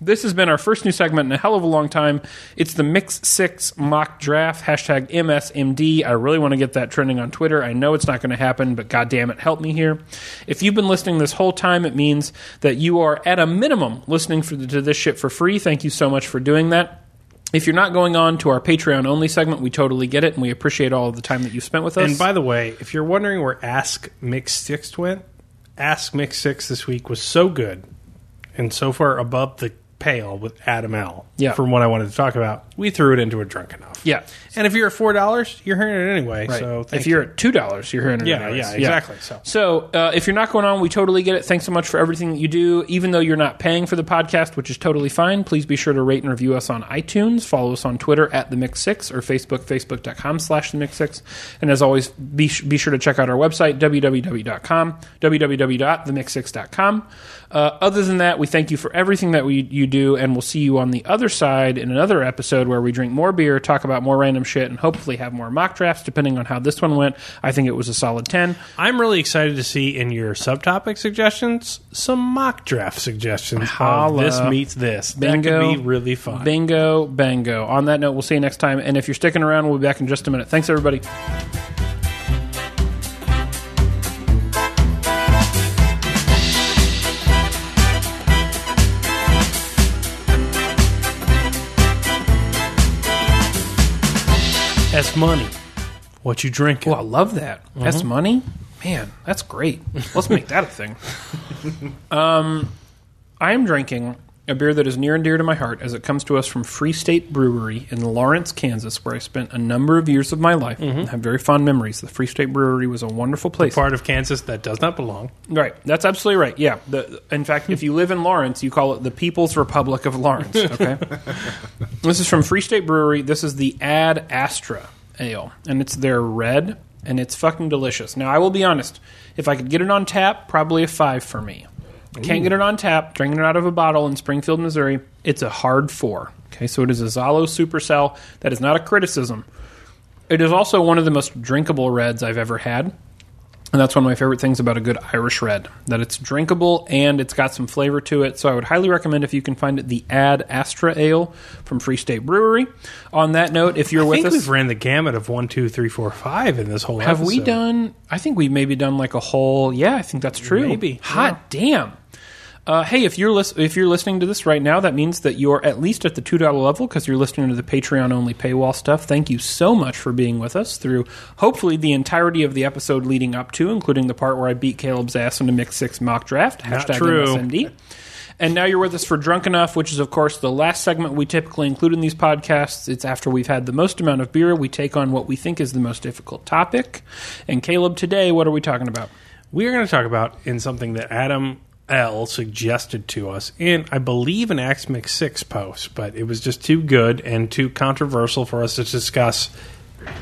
this has been our first new segment in a hell of a long time. It's the Mix Six mock draft hashtag MSMD. I really want to get that trending on Twitter. I know it's not going to happen, but God damn it, help me here. If you've been listening this whole time, it means that you are at a minimum listening for, to this shit for free. Thank you so much for doing that. If you're not going on to our Patreon only segment, we totally get it, and we appreciate all of the time that you've spent with us. And by the way, if you're wondering where Ask Mix Six went, Ask Mix Six this week was so good and so far above the pale with Adam L. Yeah. From what I wanted to talk about, we threw it into a drunk enough. Yeah, And if you're at four dollars, you're hearing it anyway. Right. So thank if you're you. at two dollars, you're hearing it. Yeah, anyways. yeah, exactly. So. So uh, if you're not going on, we totally get it. Thanks so much for everything that you do. Even though you're not paying for the podcast, which is totally fine, please be sure to rate and review us on iTunes. Follow us on Twitter at the Mix Six or Facebook, facebook.com slash the Mix Six. And as always, be, sh- be sure to check out our website, www.com, www.themix6.com. Uh, other than that, we thank you for everything that we, you do, and we'll see you on the other side in another episode where we drink more beer, talk about more random shit, and hopefully have more mock drafts, depending on how this one went. I think it was a solid 10. I'm really excited to see in your subtopic suggestions some mock draft suggestions. Of this meets this. Bingo. That could be really fun. Bingo, bango. On that note, we'll see you next time. And if you're sticking around, we'll be back in just a minute. Thanks, everybody. S money. What you drinking? Oh, I love that. That's money? Man, that's great. Let's make that a thing. Um, I am drinking a beer that is near and dear to my heart as it comes to us from Free State Brewery in Lawrence, Kansas, where I spent a number of years of my life. I have very fond memories. The Free State Brewery was a wonderful place. part of Kansas that does not belong. Right. That's absolutely right. Yeah. The, in fact, if you live in Lawrence, you call it the People's Republic of Lawrence. Okay. this is from Free State Brewery. This is the Ad Astra Ale, and it's their red, and it's fucking delicious. Now, I will be honest. If I could get it on tap, probably a five for me. Can't get it on tap. Drinking it out of a bottle in Springfield, Missouri, it's a hard four. Okay, so it is a Zhalo Supercell. That is not a criticism. It is also one of the most drinkable reds I've ever had. And that's one of my favorite things about a good Irish red, that it's drinkable and it's got some flavor to it. So I would highly recommend if you can find it, the Ad Astra Ale from Free State Brewery. On that note, if you're I with think us, we've ran the gamut of one, two, three, four, five in this whole. have we done? I think we've maybe done like a whole. Yeah, I think that's true. Maybe, Hot damn. Uh, hey, if you're lis- if you're listening to this right now, that means that you're at least at the two dollar level because you're listening to the Patreon only paywall stuff. Thank you so much for being with us through hopefully the entirety of the episode leading up to, including the part where I beat Caleb's ass in a mix six mock draft. Not Hashtag true. MSMD. And now you're with us for Drunk Enough, which is, of course, the last segment we typically include in these podcasts. It's after we've had the most amount of beer. We take on what we think is the most difficult topic. And Caleb, today, what are we talking about? We are going to talk about in something that Adam L suggested to us in, I believe, an Axe Mix Six post, but it was just too good and too controversial for us to discuss.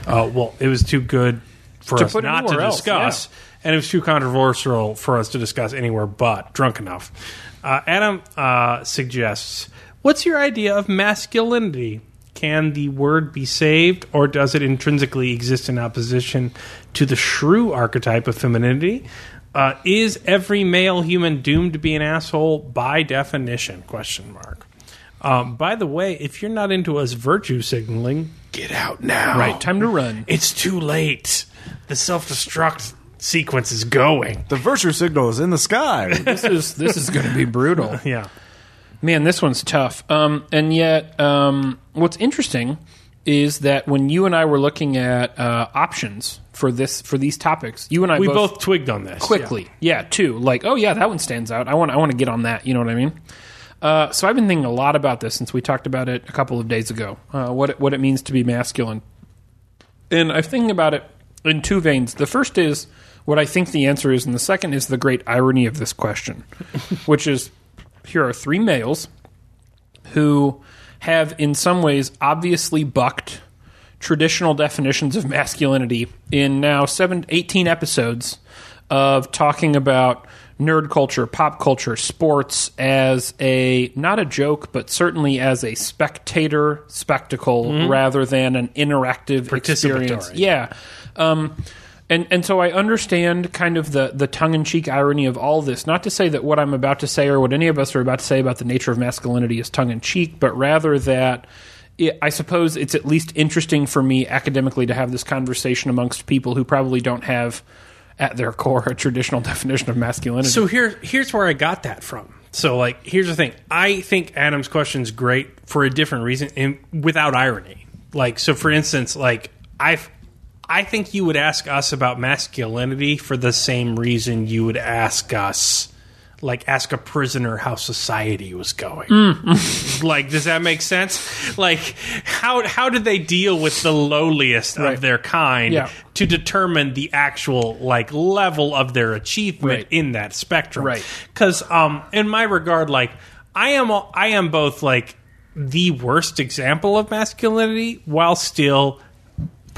Uh, well, it was too good for To us put not to else, discuss, and it was too controversial for us to discuss anywhere but drunk enough. Uh, Adam uh, suggests, "What's your idea of masculinity?" Can the word be saved, or does it intrinsically exist in opposition to the shrew archetype of femininity? Uh, is every male human doomed to be an asshole by definition? Question mark. Um, by the way, if you're not into us virtue signaling, get out now. Right, time to run. It's too late. The self destruct sequence is going. The virtue signal is in the sky. This is this is going to be brutal. Yeah. Man, this one's tough. Um, and yet, um, what's interesting is that when you and I were looking at uh, options for this for these topics, you and I We both, both, twigged on this quickly, yeah. too. Like, oh yeah, that one stands out. I want I want to get on that. You know what I mean? Uh, so I've been thinking a lot about this since we talked about it a couple of days ago. Uh, what it, what it means to be masculine, and I'm thinking about it in two veins. The first is what I think the answer is, and the second is the great irony of this question, which is here are three males who have, in some ways, obviously bucked traditional definitions of masculinity in now seven, 18 episodes of talking about nerd culture, pop culture, sports as a not a joke, but certainly as a spectator spectacle rather than an interactive experience. Yeah. Um, and and so I understand kind of the the tongue in cheek irony of all this. Not to say that what I'm about to say or what any of us are about to say about the nature of masculinity is tongue in cheek, but rather that. It, I suppose it's at least interesting for me academically to have this conversation amongst people who probably don't have, at their core, a traditional definition of masculinity. So here, here's where I got that from. So, like, here's the thing. I think Adam's question is great for a different reason, and without irony. Like, so for instance, like I, I think you would ask us about masculinity for the same reason you would ask us, like, ask a prisoner how society was going. like, does that make sense? Like, how how did they deal with the lowliest Right. of their kind Yeah. to determine the actual like level of their achievement Right. in that spectrum? Right. Because um, in my regard, like I am, I am both like the worst example of masculinity, while still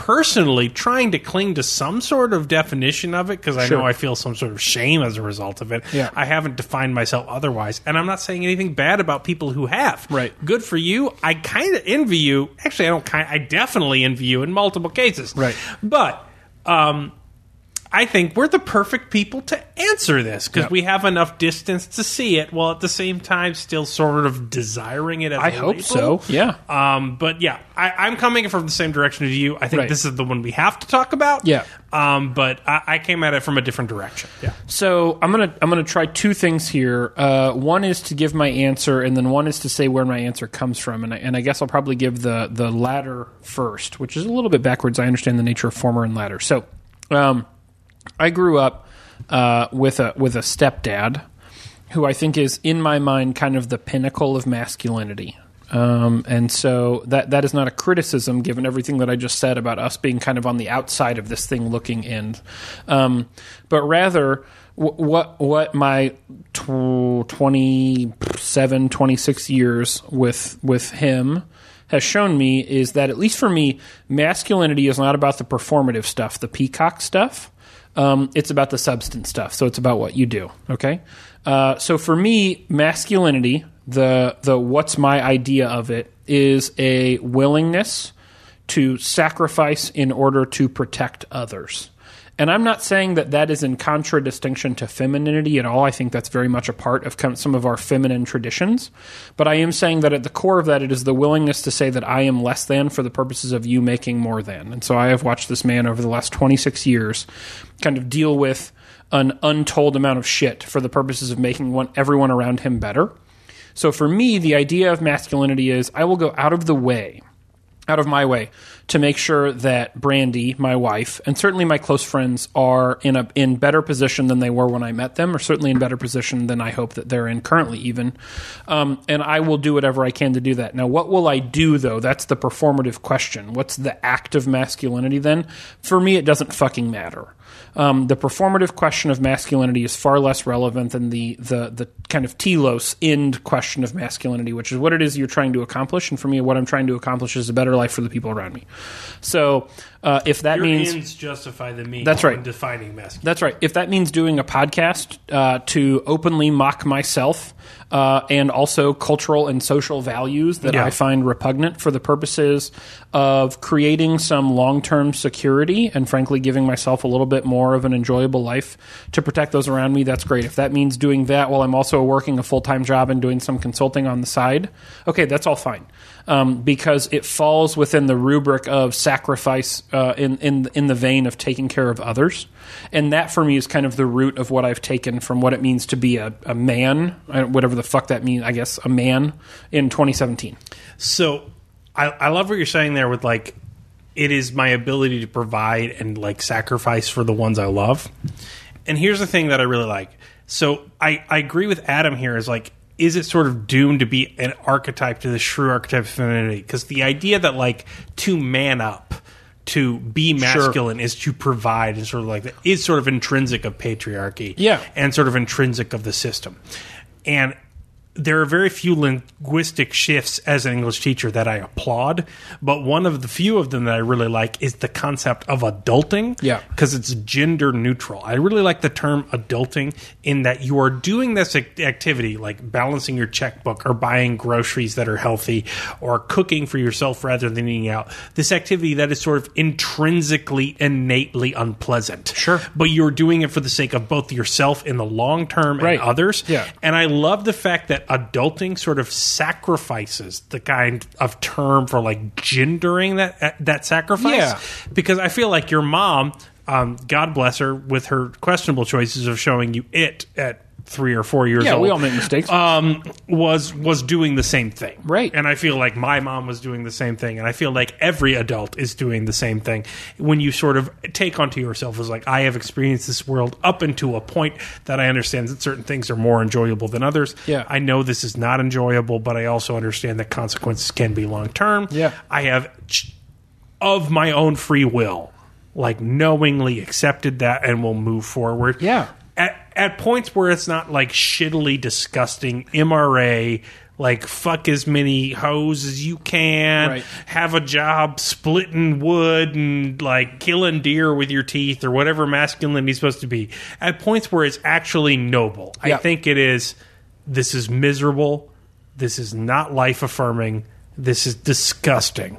personally trying to cling to some sort of definition of it because I Sure. know I feel some sort of shame as a result of it. Yeah. I haven't defined myself otherwise, and I'm not saying anything bad about people who have. Right. Good for you. I kind of envy you. Actually, I don't. Kind. I definitely envy you in multiple cases. Right. But um, I think we're the perfect people to answer this because Yep. we have enough distance to see it, while at the same time still sort of desiring it. As I hope label. so. Yeah. Um, but yeah, I, I'm coming from the same direction as you. I think Right. this is the one we have to talk about. Yeah. Um, but I, I came at it from a different direction. Yeah. So I'm gonna I'm gonna try two things here. Uh, one is to give my answer, and then one is to say where my answer comes from. And I, and I guess I'll probably give the the latter first, which is a little bit backwards. I understand the nature of former and latter. So, um, I grew up uh, with a with a stepdad who I think is in my mind kind of the pinnacle of masculinity. Um, and so that that is not a criticism, given everything that I just said about us being kind of on the outside of this thing looking in, um, but rather what what my tw- 27, 26 years with with him has shown me is that at least for me, masculinity is not about the performative stuff, the peacock stuff. Um, it's about the substance stuff. So it's about what you do. Okay. Uh, so for me, masculinity, the the what's my idea of it is a willingness to sacrifice in order to protect others. And I'm not saying that that is in contradistinction to femininity at all. I think that's very much a part of some of our feminine traditions. But I am saying that at the core of that, it is the willingness to say that I am less than for the purposes of you making more than. And so I have watched this man over the last 26 years kind of deal with an untold amount of shit for the purposes of making one, everyone around him better. So for me, the idea of masculinity is I will go out of the way out of my way to make sure that Brandy, my wife, and certainly my close friends are in a in better position than they were when I met them, or certainly in better position than I hope that they're in currently, even. Um, and I will do whatever I can to do that. Now, what will I do though? That's the performative question. What's the act of masculinity then? For me, it doesn't fucking matter. Um, the performative question of masculinity is far less relevant than the the the kind of telos end question of masculinity, which is what it is you're trying to accomplish. And for me, what I'm trying to accomplish is a better life for the people around me. So uh, if that Your means ends justify the means. That's right. defining masculinity. that's right. If that means doing a podcast uh, to openly mock myself uh, and also cultural and social values that Yeah. I find repugnant for the purposes of creating some long term security and, frankly, giving myself a little bit more of an enjoyable life to protect those around me. That's great. If that means doing that while I'm also working a full time job and doing some consulting on the side, okay, that's all fine. Um, because it falls within the rubric of sacrifice uh, in, in in the vein of taking care of others, and that for me is kind of the root of what I've taken from what it means to be a, a man, uh, whatever the fuck that means. I guess a man in 2017. So I, I love what you're saying there with like it is my ability to provide and like sacrifice for the ones I love. And here's the thing that I really like. So I, I agree with Adam here is like is it sort of doomed to be an archetype to the shrew archetype of femininity? Because the idea that like to man up, to be masculine is to provide and sort of like that is sort of intrinsic of patriarchy. Yeah. And sort of intrinsic of the system. And there are very few linguistic shifts as an English teacher that I applaud, but one of the few of them that I really like is the concept of adulting. Yeah. Because it's gender neutral. I really like the term adulting in that you are doing this activity like balancing your checkbook or buying groceries that are healthy or cooking for yourself rather than eating out. This activity that is sort of intrinsically, innately unpleasant. Sure. But you're doing it for the sake of both yourself in the long term Right. and others. Yeah. And I love the fact that adulting sort of sacrifices the kind of term for like gendering that that sacrifice. Yeah. Because I feel like your mom, um, God bless her, with her questionable choices of showing you it at three or four years old. Yeah, old. we all make mistakes. Um, was was doing the same thing, Right. And I feel like my mom was doing the same thing, and I feel like every adult is doing the same thing. When you sort of take onto yourself as like, I have experienced this world up into a point that I understand that certain things are more enjoyable than others. Yeah. I know this is not enjoyable, but I also understand that consequences can be long term. Yeah. I have of my own free will, like knowingly accepted that and will move forward. Yeah. At, points where it's not like shittily disgusting MRA, like fuck as many hoes as you can, Right. have a job splitting wood and like killing deer with your teeth or whatever masculinity is supposed to be. At points where it's actually noble, I think it is. This is miserable. This is not life affirming. This is disgusting.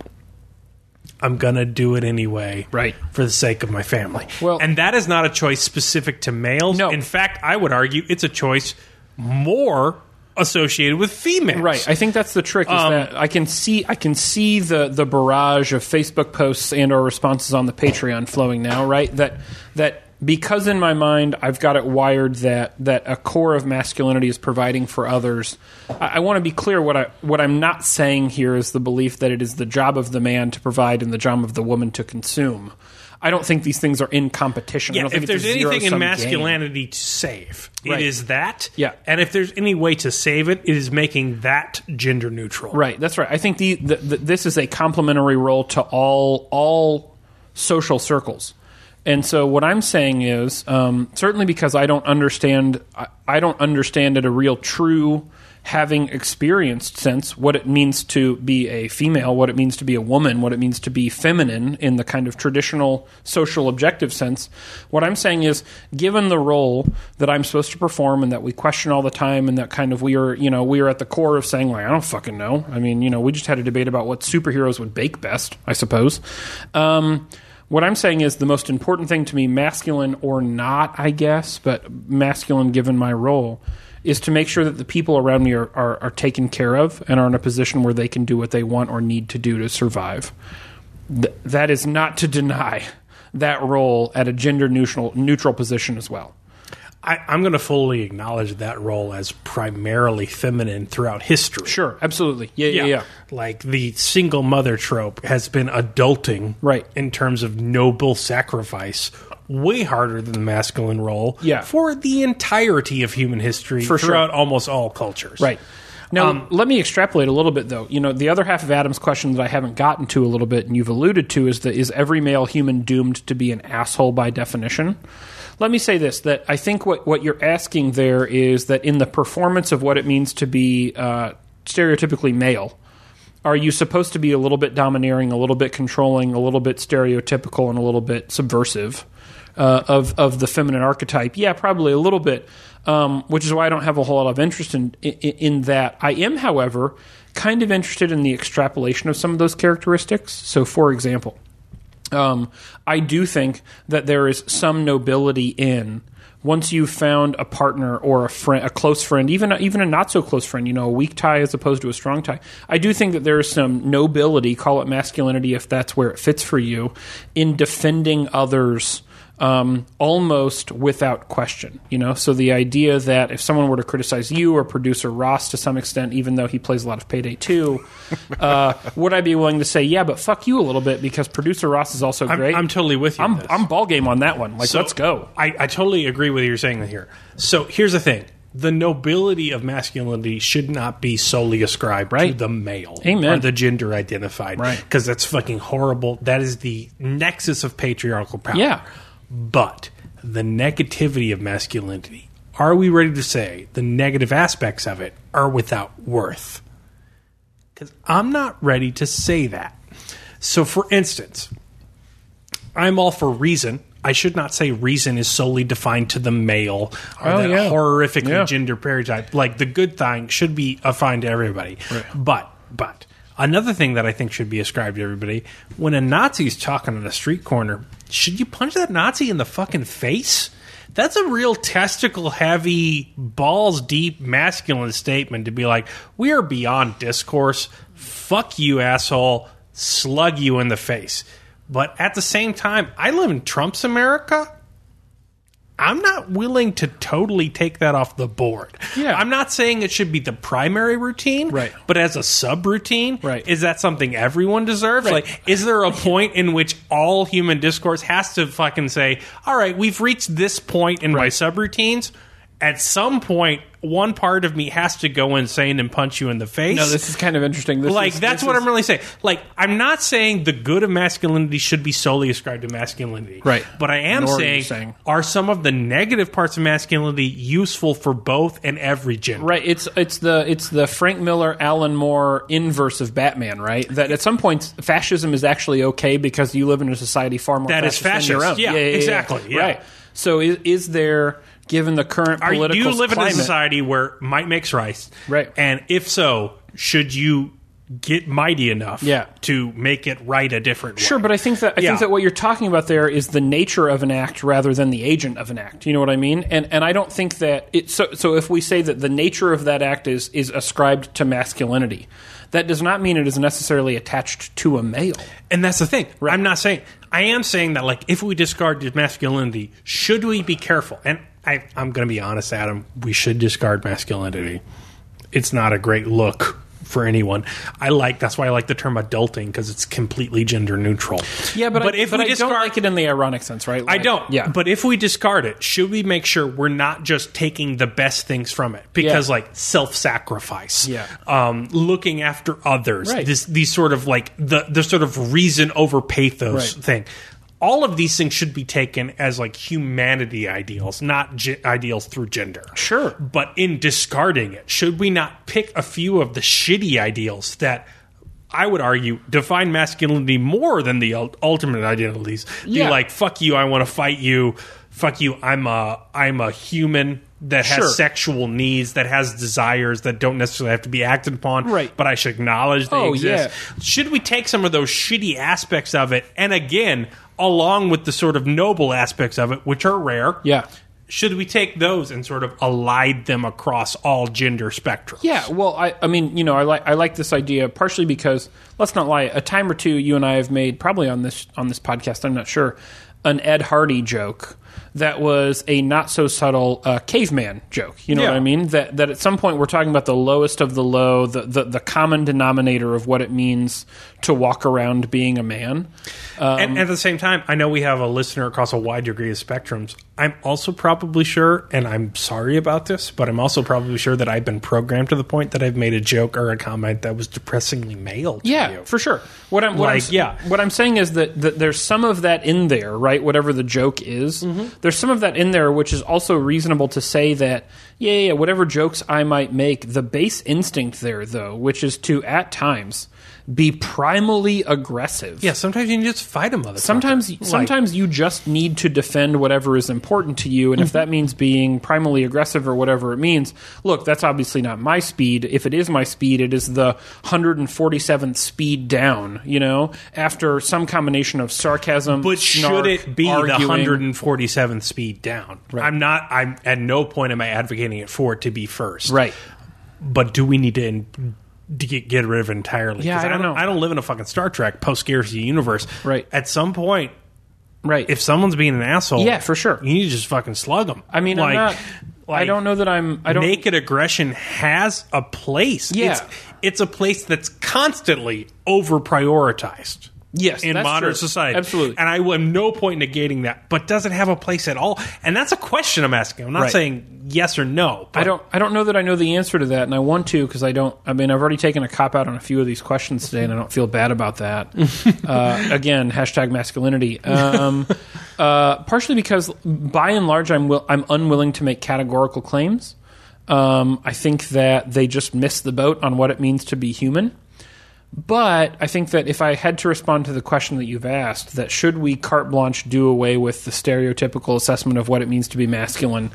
I'm gonna do it anyway, Right. For the sake of my family. Well- and that is not a choice specific to males. No. In fact, I would argue it's a choice more associated with females. Right. I think that's the trick. Is Um, that I can see I can see the the barrage of Facebook posts and or responses on the Patreon flowing now. Right. That that because in my mind I've got it wired that that a core of masculinity is providing for others. I, I want to be clear. What I what I'm not saying here is the belief that it is the job of the man to provide and the job of the woman to consume. I don't think these things are in competition. I Yeah, don't think if there's anything in zero-sum game. masculinity to save, Right. it is that. Yeah. And if there's any way to save it, it is making that gender neutral. Right, that's right. I think the, the, the this is a complementary role to all all social circles. And so what I'm saying is um, certainly because I don't understand I, I don't understand at a real true having experienced sense what it means to be a female, what it means to be a woman, what it means to be feminine in the kind of traditional social objective sense. What I'm saying is, given the role that I'm supposed to perform and that we question all the time, and that kind of we are, you know, we are at the core of saying, like, I don't fucking know. I mean, you know, we just had a debate about what superheroes would bake best, I suppose. Um, what I'm saying is the most important thing to me, masculine or not, I guess, but masculine given my role, is to make sure that the people around me are, are, are taken care of and are in a position where they can do what they want or need to do to survive. Th- that is not to deny that role at a gender neutral neutral position as well. I, I'm going to fully acknowledge that role as primarily feminine throughout history. Sure, absolutely. Yeah, yeah, yeah. Like the single mother trope has been adulting, Right. in terms of noble sacrifice, way harder than the masculine role, Yeah. for the entirety of human history, For sure. throughout almost all cultures, Right. Now, um, let me extrapolate a little bit, though. You know, the other half of Adam's question that I haven't gotten to a little bit, and you've alluded to, is that is every male human doomed to be an asshole by definition? Let me say this: that I think what what you're asking there is that in the performance of what it means to be uh, stereotypically male, are you supposed to be a little bit domineering, a little bit controlling, a little bit stereotypical, and a little bit subversive? uh, of of the feminine archetype. Yeah, probably a little bit, um, which is why I don't have a whole lot of interest in, in in that. I am, however, kind of interested in the extrapolation of some of those characteristics. So, for example, um, I do think that there is some nobility in once you've found a partner or a friend, a close friend, even even a not so close friend, you know, a weak tie as opposed to a strong tie. I do think that there is some nobility, call it masculinity if that's where it fits for you, in defending others. Um, almost without question, you know. So the idea that if someone were to criticize you or producer Ross to some extent, even though he plays a lot of Payday Two, uh, would I be willing to say, yeah, but fuck you a little bit because producer Ross is also I'm, great? I'm totally with you. I'm. I'm ball game on that one. Like, So, let's go. I, I totally agree with what you're saying here. So here's the thing. The nobility of masculinity should not be solely ascribed to the male Amen. or the gender identified. Right. Because that's fucking horrible. That is the nexus of patriarchal power. Yeah. But the negativity of masculinity, are we ready to say the negative aspects of it are without worth? Because I'm not ready to say that. So, for instance, I'm all for reason. I should not say reason is solely defined to the male or Oh, that yeah. horrifically Yeah. gender stereotype. Like the good thing should be assigned to everybody. But but another thing that I think should be ascribed to everybody when a Nazi's talking on a street corner, should you punch that Nazi in the fucking face? That's a real testicle heavy, balls deep masculine statement to be like, we are beyond discourse. Fuck you, asshole. Slug you in the face. But at the same time, I live in Trump's America. I'm not willing to totally take that off the board. Yeah. I'm not saying it should be the primary routine, Right. But as a subroutine, Right. Is that something everyone deserves? Right. Like, is there a point in which all human discourse has to fucking say, "All right, we've reached this point in my Right. subroutines"? At some point, one part of me has to go insane and punch you in the face. No, this is kind of interesting. This like is- that's what is- I'm really saying. Like I'm not saying the good of masculinity should be solely ascribed to masculinity, Right. But I am Nor are you saying, saying. are some of the negative parts of masculinity useful for both and every gender? Right, it's it's the it's the Frank Miller, Alan Moore inverse of Batman, right? That at some point fascism is actually okay because you live in a society far more That is fascist than your fascist. own. Yeah, exactly, yeah. Right. So is, is there, given the current Are, do political you live climate, in a society where might makes right? Right. And if so, should you get mighty enough Yeah. to make it right a different way? Sure, but I think that I Yeah. think that what you're talking about there is the nature of an act rather than the agent of an act. You know what I mean? And and I don't think that it. So so if we say that the nature of that act is is ascribed to masculinity, that does not mean it is necessarily attached to a male. And that's the thing. I'm not saying. I am saying that, like, if we discard masculinity, should we be careful? And I, I'm going to be honest, Adam. We should discard masculinity. It's not a great look for anyone. I like. That's why I like the term adulting because it's completely gender neutral. Yeah, but, I, if but we I discard, don't like it in the ironic sense, right? I don't. Yeah, But if we discard it, should we make sure we're not just taking the best things from it? Because Yeah. like self-sacrifice, Yeah. um, looking after others, Right. this these sort of like the the sort of reason over pathos Right. thing. All of these things should be taken as like humanity ideals, not ge- ideals through gender. Sure. But in discarding it, should we not pick a few of the shitty ideals that I would argue define masculinity more than the ultimate identities? Yeah. Be like, fuck you, I want to fight you. Fuck you, I'm a I'm a human that has Sure. sexual needs, that has desires that don't necessarily have to be acted upon. Right. But I should acknowledge they Oh, exist. Should we take some of those shitty aspects of it and again, along with the sort of noble aspects of it, which are rare, yeah. should we take those and sort of allied them across all gender spectrums? Yeah, well, I, I mean, you know, I like I like this idea partially because let's not lie, a time or two you and I have made probably on this on this podcast, I'm not sure, an Ed Hardy joke that was a not so subtle uh, caveman joke. You know Yeah. what I mean? That that at some point we're talking about the lowest of the low, the, the the common denominator of what it means to walk around being a man. Um, and at the same time, I know we have a listener across a wide degree of spectrums. I'm also probably sure, and I'm sorry about this, but I'm also probably sure that I've been programmed to the point that I've made a joke or a comment that was depressingly male. To Yeah, you. for sure. What I'm what I'm, Like, yeah. what I'm saying is that, that there's some of that in there, right? Whatever the joke is, Mm-hmm. there's some of that in there, which is also reasonable to say that, yeah, yeah, whatever jokes I might make, the base instinct there, though, which is to at times be primally aggressive. Yeah, sometimes you can just fight a motherfucker. Sometimes, Like, sometimes you just need to defend whatever is important to you, and if mm-hmm. that means being primally aggressive or whatever it means, look, that's obviously not my speed. If it is my speed, it is the 147th speed down. You know, after some combination of sarcasm, But snark, should it be arguing. the 147th speed down? Right. I'm not. I'm at no point am I advocating it for it to be first. Right. But do we need to get, get rid of entirely? Yeah, 'Cause I don't know. I don't live in a fucking Star Trek post scarcity universe. Right. At some point, Right. if someone's being an asshole, Yeah, for sure. you need to just fucking slug them. I mean, I'm not. I don't know that I'm. I don't. naked aggression has a place. Yeah. It's, it's a place that's constantly over prioritized. Yes, in modern true. society, Absolutely. and I have no point negating that. But does it have a place at all? And that's a question I'm asking. I'm not Right. saying yes or no. I don't. I don't know that I know the answer to that, and I want to because I don't. I mean, I've already taken a cop out on a few of these questions today, and I don't feel bad about that. uh, again, hashtag masculinity. Um, uh, partially because, by and large, I'm will, I'm unwilling to make categorical claims. Um, I think that they just missed the boat on what it means to be human. But I think that if I had to respond to the question that you've asked, that should we carte blanche do away with the stereotypical assessment of what it means to be masculine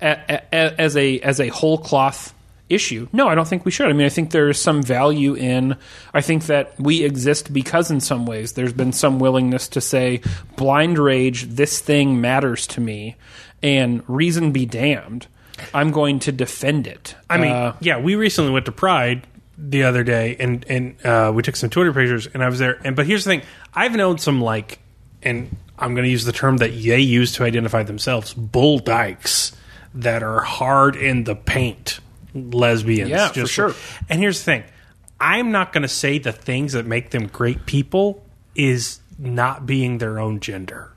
as a as a whole cloth issue? No, I don't think we should. I mean, I think there is some value in. I think that we exist because, in some ways, there's been some willingness to say, blind rage, this thing matters to me, and reason be damned. I'm going to defend it. I mean, Uh, yeah, we recently went to Pride the other day, and and uh, we took some Twitter pictures, and I was there. And but here's the thing: I've known some like, and I'm going to use the term that they use to identify themselves, bull dykes that are hard in the paint, lesbians. Yeah, for sure. And here's the thing: I'm not going to say the things that make them great people is not being their own gender.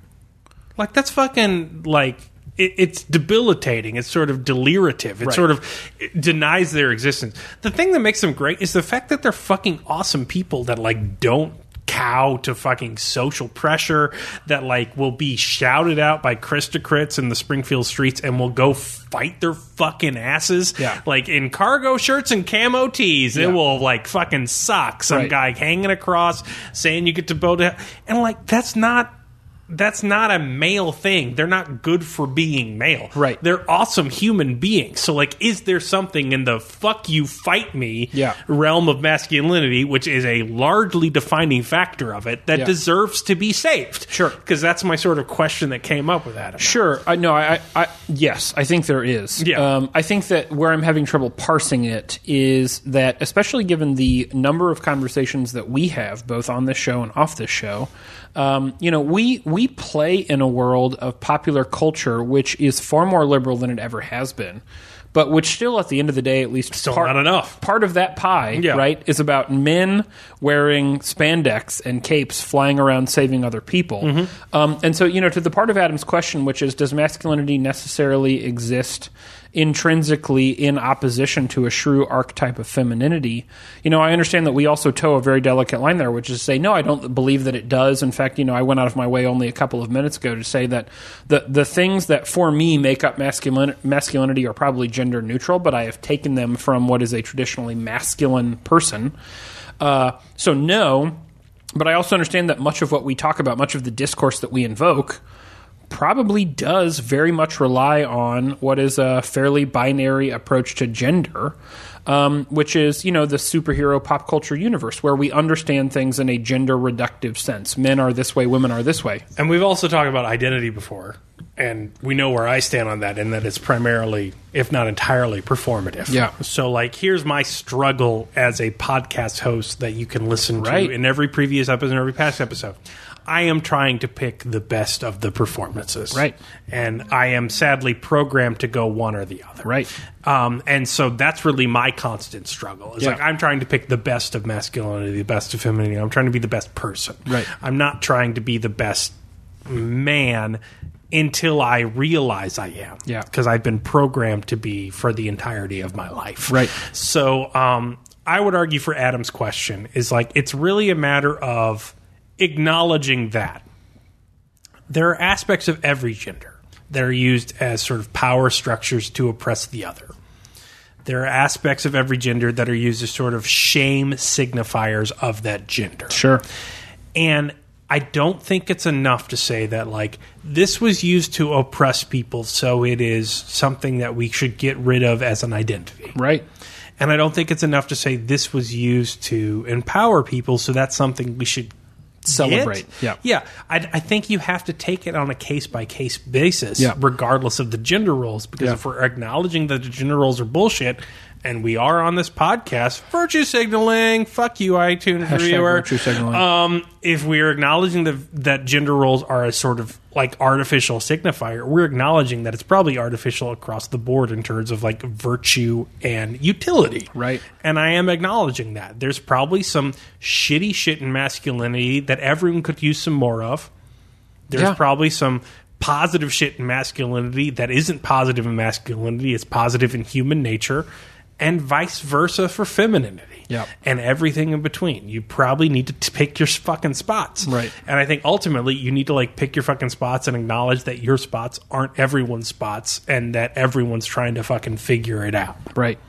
Like that's fucking like it, it's debilitating. It's sort of delirative. It Right. sort of denies their existence. The thing that makes them great is the fact that they're fucking awesome people that like don't cow to fucking social pressure that like will be shouted out by Christocrits in the Springfield streets and will go fight their fucking asses Yeah. like in cargo shirts and camo tees Yeah. it will like fucking suck some Right. guy hanging across saying you get to it and like that's not that's not a male thing. They're not good for being male. Right. They're awesome human beings. So like is there something in the fuck you fight me Yeah. realm of masculinity, which is a largely defining factor of it, that Yeah. deserves to be saved? Sure. Because that's my sort of question that came up with that. Sure. I no. I, I, yes. I think there is. Yeah. Um, I think that where I'm having trouble parsing it is that, especially given the number of conversations that we have, both on this show and off this show, um, you know, we we play in a world of popular culture which is far more liberal than it ever has been. But which still, at the end of the day, at least Still part, not enough. Part of that pie, Yeah. right, is about men wearing spandex and capes flying around saving other people. Mm-hmm. Um, and so, you know, to the part of Adam's question, which is, does masculinity necessarily exist intrinsically in opposition to a shrew archetype of femininity? You know, I understand that we also toe a very delicate line there, which is to say, no, I don't believe that it does. In fact, you know, I went out of my way only a couple of minutes ago to say that the the things that for me make up masculin- masculinity are probably gender neutral, but I have taken them from what is a traditionally masculine person. Uh, so no, but I also understand that much of what we talk about, much of the discourse that we invoke, probably does very much rely on what is a fairly binary approach to gender, um, which is, you know, the superhero pop culture universe where we understand things in a gender reductive sense. Men are this way, women are this way. And we've also talked about identity before, and we know where I stand on that, in that it's primarily, if not entirely, performative. Yeah. So, like, here's my struggle as a podcast host that you can listen Right. to in every previous episode and every past episode. I am trying to pick the best of the performances. Right. And I am sadly programmed to go one or the other. Right. Um, and so that's really my constant struggle. It's Yeah. like I'm trying to pick the best of masculinity, the best of femininity. I'm trying to be the best person. Right. I'm not trying to be the best man until I realize I am. Yeah. Because I've been programmed to be for the entirety of my life. Right. So um, I would argue for Adam's question is like it's really a matter of acknowledging that there are aspects of every gender that are used as sort of power structures to oppress the other. There are aspects of every gender that are used as sort of shame signifiers of that gender. Sure. And I don't think it's enough to say that, like, this was used to oppress people, so it is something that we should get rid of as an identity. Right. And I don't think it's enough to say this was used to empower people, so that's something we should Celebrate. get. Yeah. Yeah. I, I think you have to take it on a case by case basis, Yeah. regardless of the gender roles. Because Yeah. if we're acknowledging that the gender roles are bullshit, and we are on this podcast, virtue signaling, fuck you, iTunes Hashtag reviewer. virtue signaling. Um, if we're acknowledging that that gender roles are a sort of like artificial signifier, we're acknowledging that it's probably artificial across the board in terms of like virtue and utility. Right. And I am acknowledging that. There's probably some shitty shit in masculinity that everyone could use some more of. There's Yeah. probably some positive shit in masculinity that isn't positive in masculinity, it's positive in human nature, and vice versa for femininity. Yep. And everything in between. You probably need to t- pick your fucking spots. Right. And I think ultimately you need to like pick your fucking spots and acknowledge that your spots aren't everyone's spots and that everyone's trying to fucking figure it out. Right.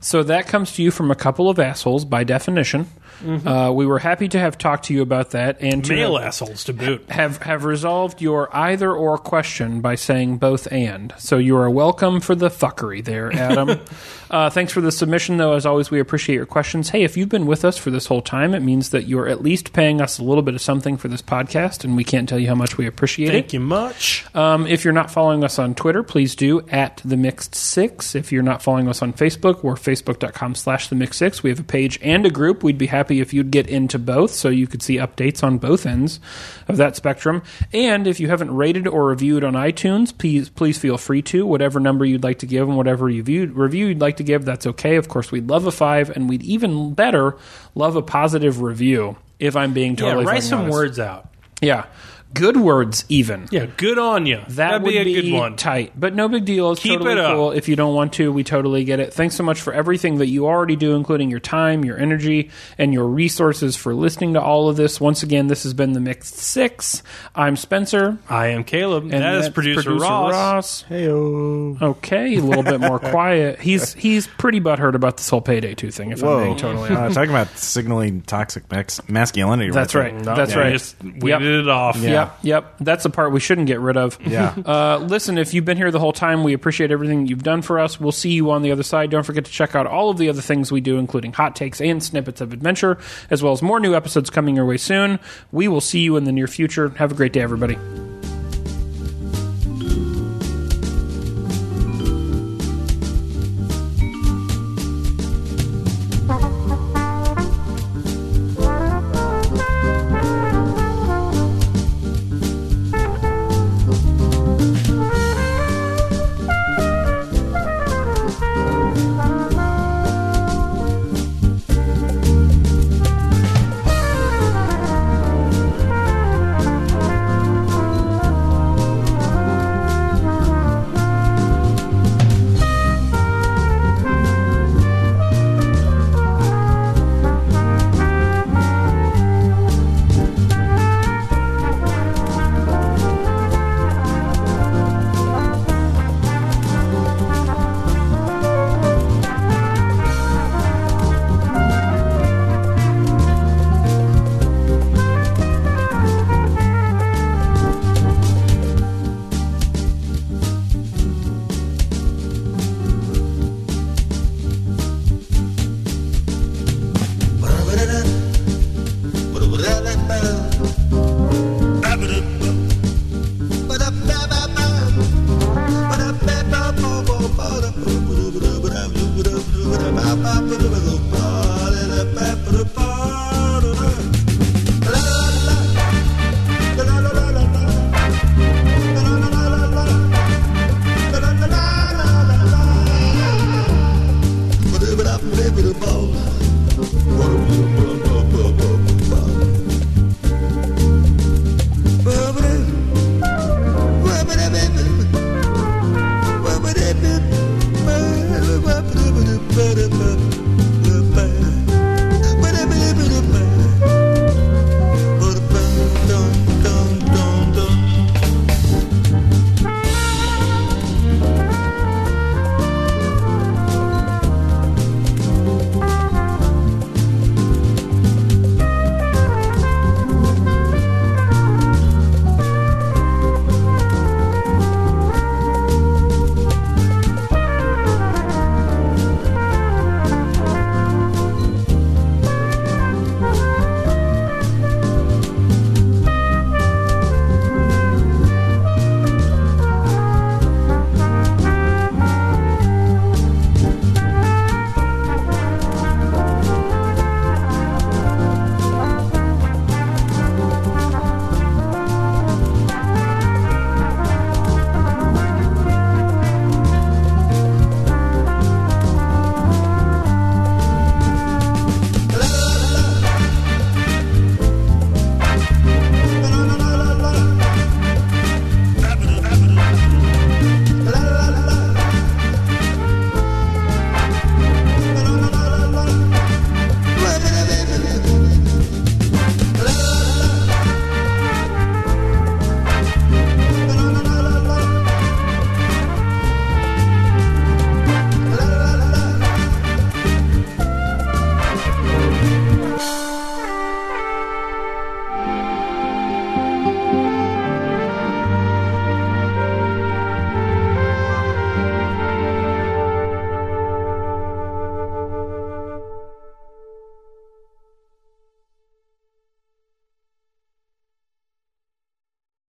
So that comes to you from a couple of assholes by definition. Uh, we were happy to have talked to you about that and to Male have, assholes to boot. have have resolved your either or question by saying both and. So you are welcome for the fuckery there, Adam. uh, thanks for the submission, though. As always, we appreciate your questions. Hey, if you've been with us for this whole time, it means that you're at least paying us a little bit of something for this podcast, and we can't tell you how much we appreciate it. Thank you much. Um, if you're not following us on Twitter, please do at the Mixed Six. If you're not following us on Facebook, we're facebook.com slash the Mixed Six. We have a page and a group. We'd be happy if you'd get into both so you could see updates on both ends of that spectrum. And if you haven't rated or reviewed on iTunes, please please feel free to. Whatever number you'd like to give and whatever review, review you'd like to give, that's okay. Of course, we'd love a five, and we'd even better love a positive review. If I'm being totally yeah, write some honest. words out. Yeah, good words even. Yeah, good on you. That That'd would be a be good one. tight, but no big deal. It's Keep totally it up. cool. If you don't want to, we totally get it. Thanks so much for everything that you already do, including your time, your energy, and your resources for listening to all of this. Once again, this has been the Mixed Six. I'm Spencer, I am Caleb. and that is that's producer, Ross. Ross. Heyo. Okay, a little bit more quiet. He's he's pretty butthurt about this whole payday two thing. If I'm Whoa. being totally honest. Uh, talking about signaling toxic max- masculinity. That's right. right. there. That's Yeah, right. Just Yep. weeded it off. Yeah. Yep, yep. That's the part we shouldn't get rid of. Yeah. Uh, listen, if you've been here the whole time, we appreciate everything you've done for us. We'll see you on the other side. Don't forget to check out all of the other things we do, including hot takes and snippets of adventure, as well as more new episodes coming your way soon. We will see you in the near future. Have a great day, everybody.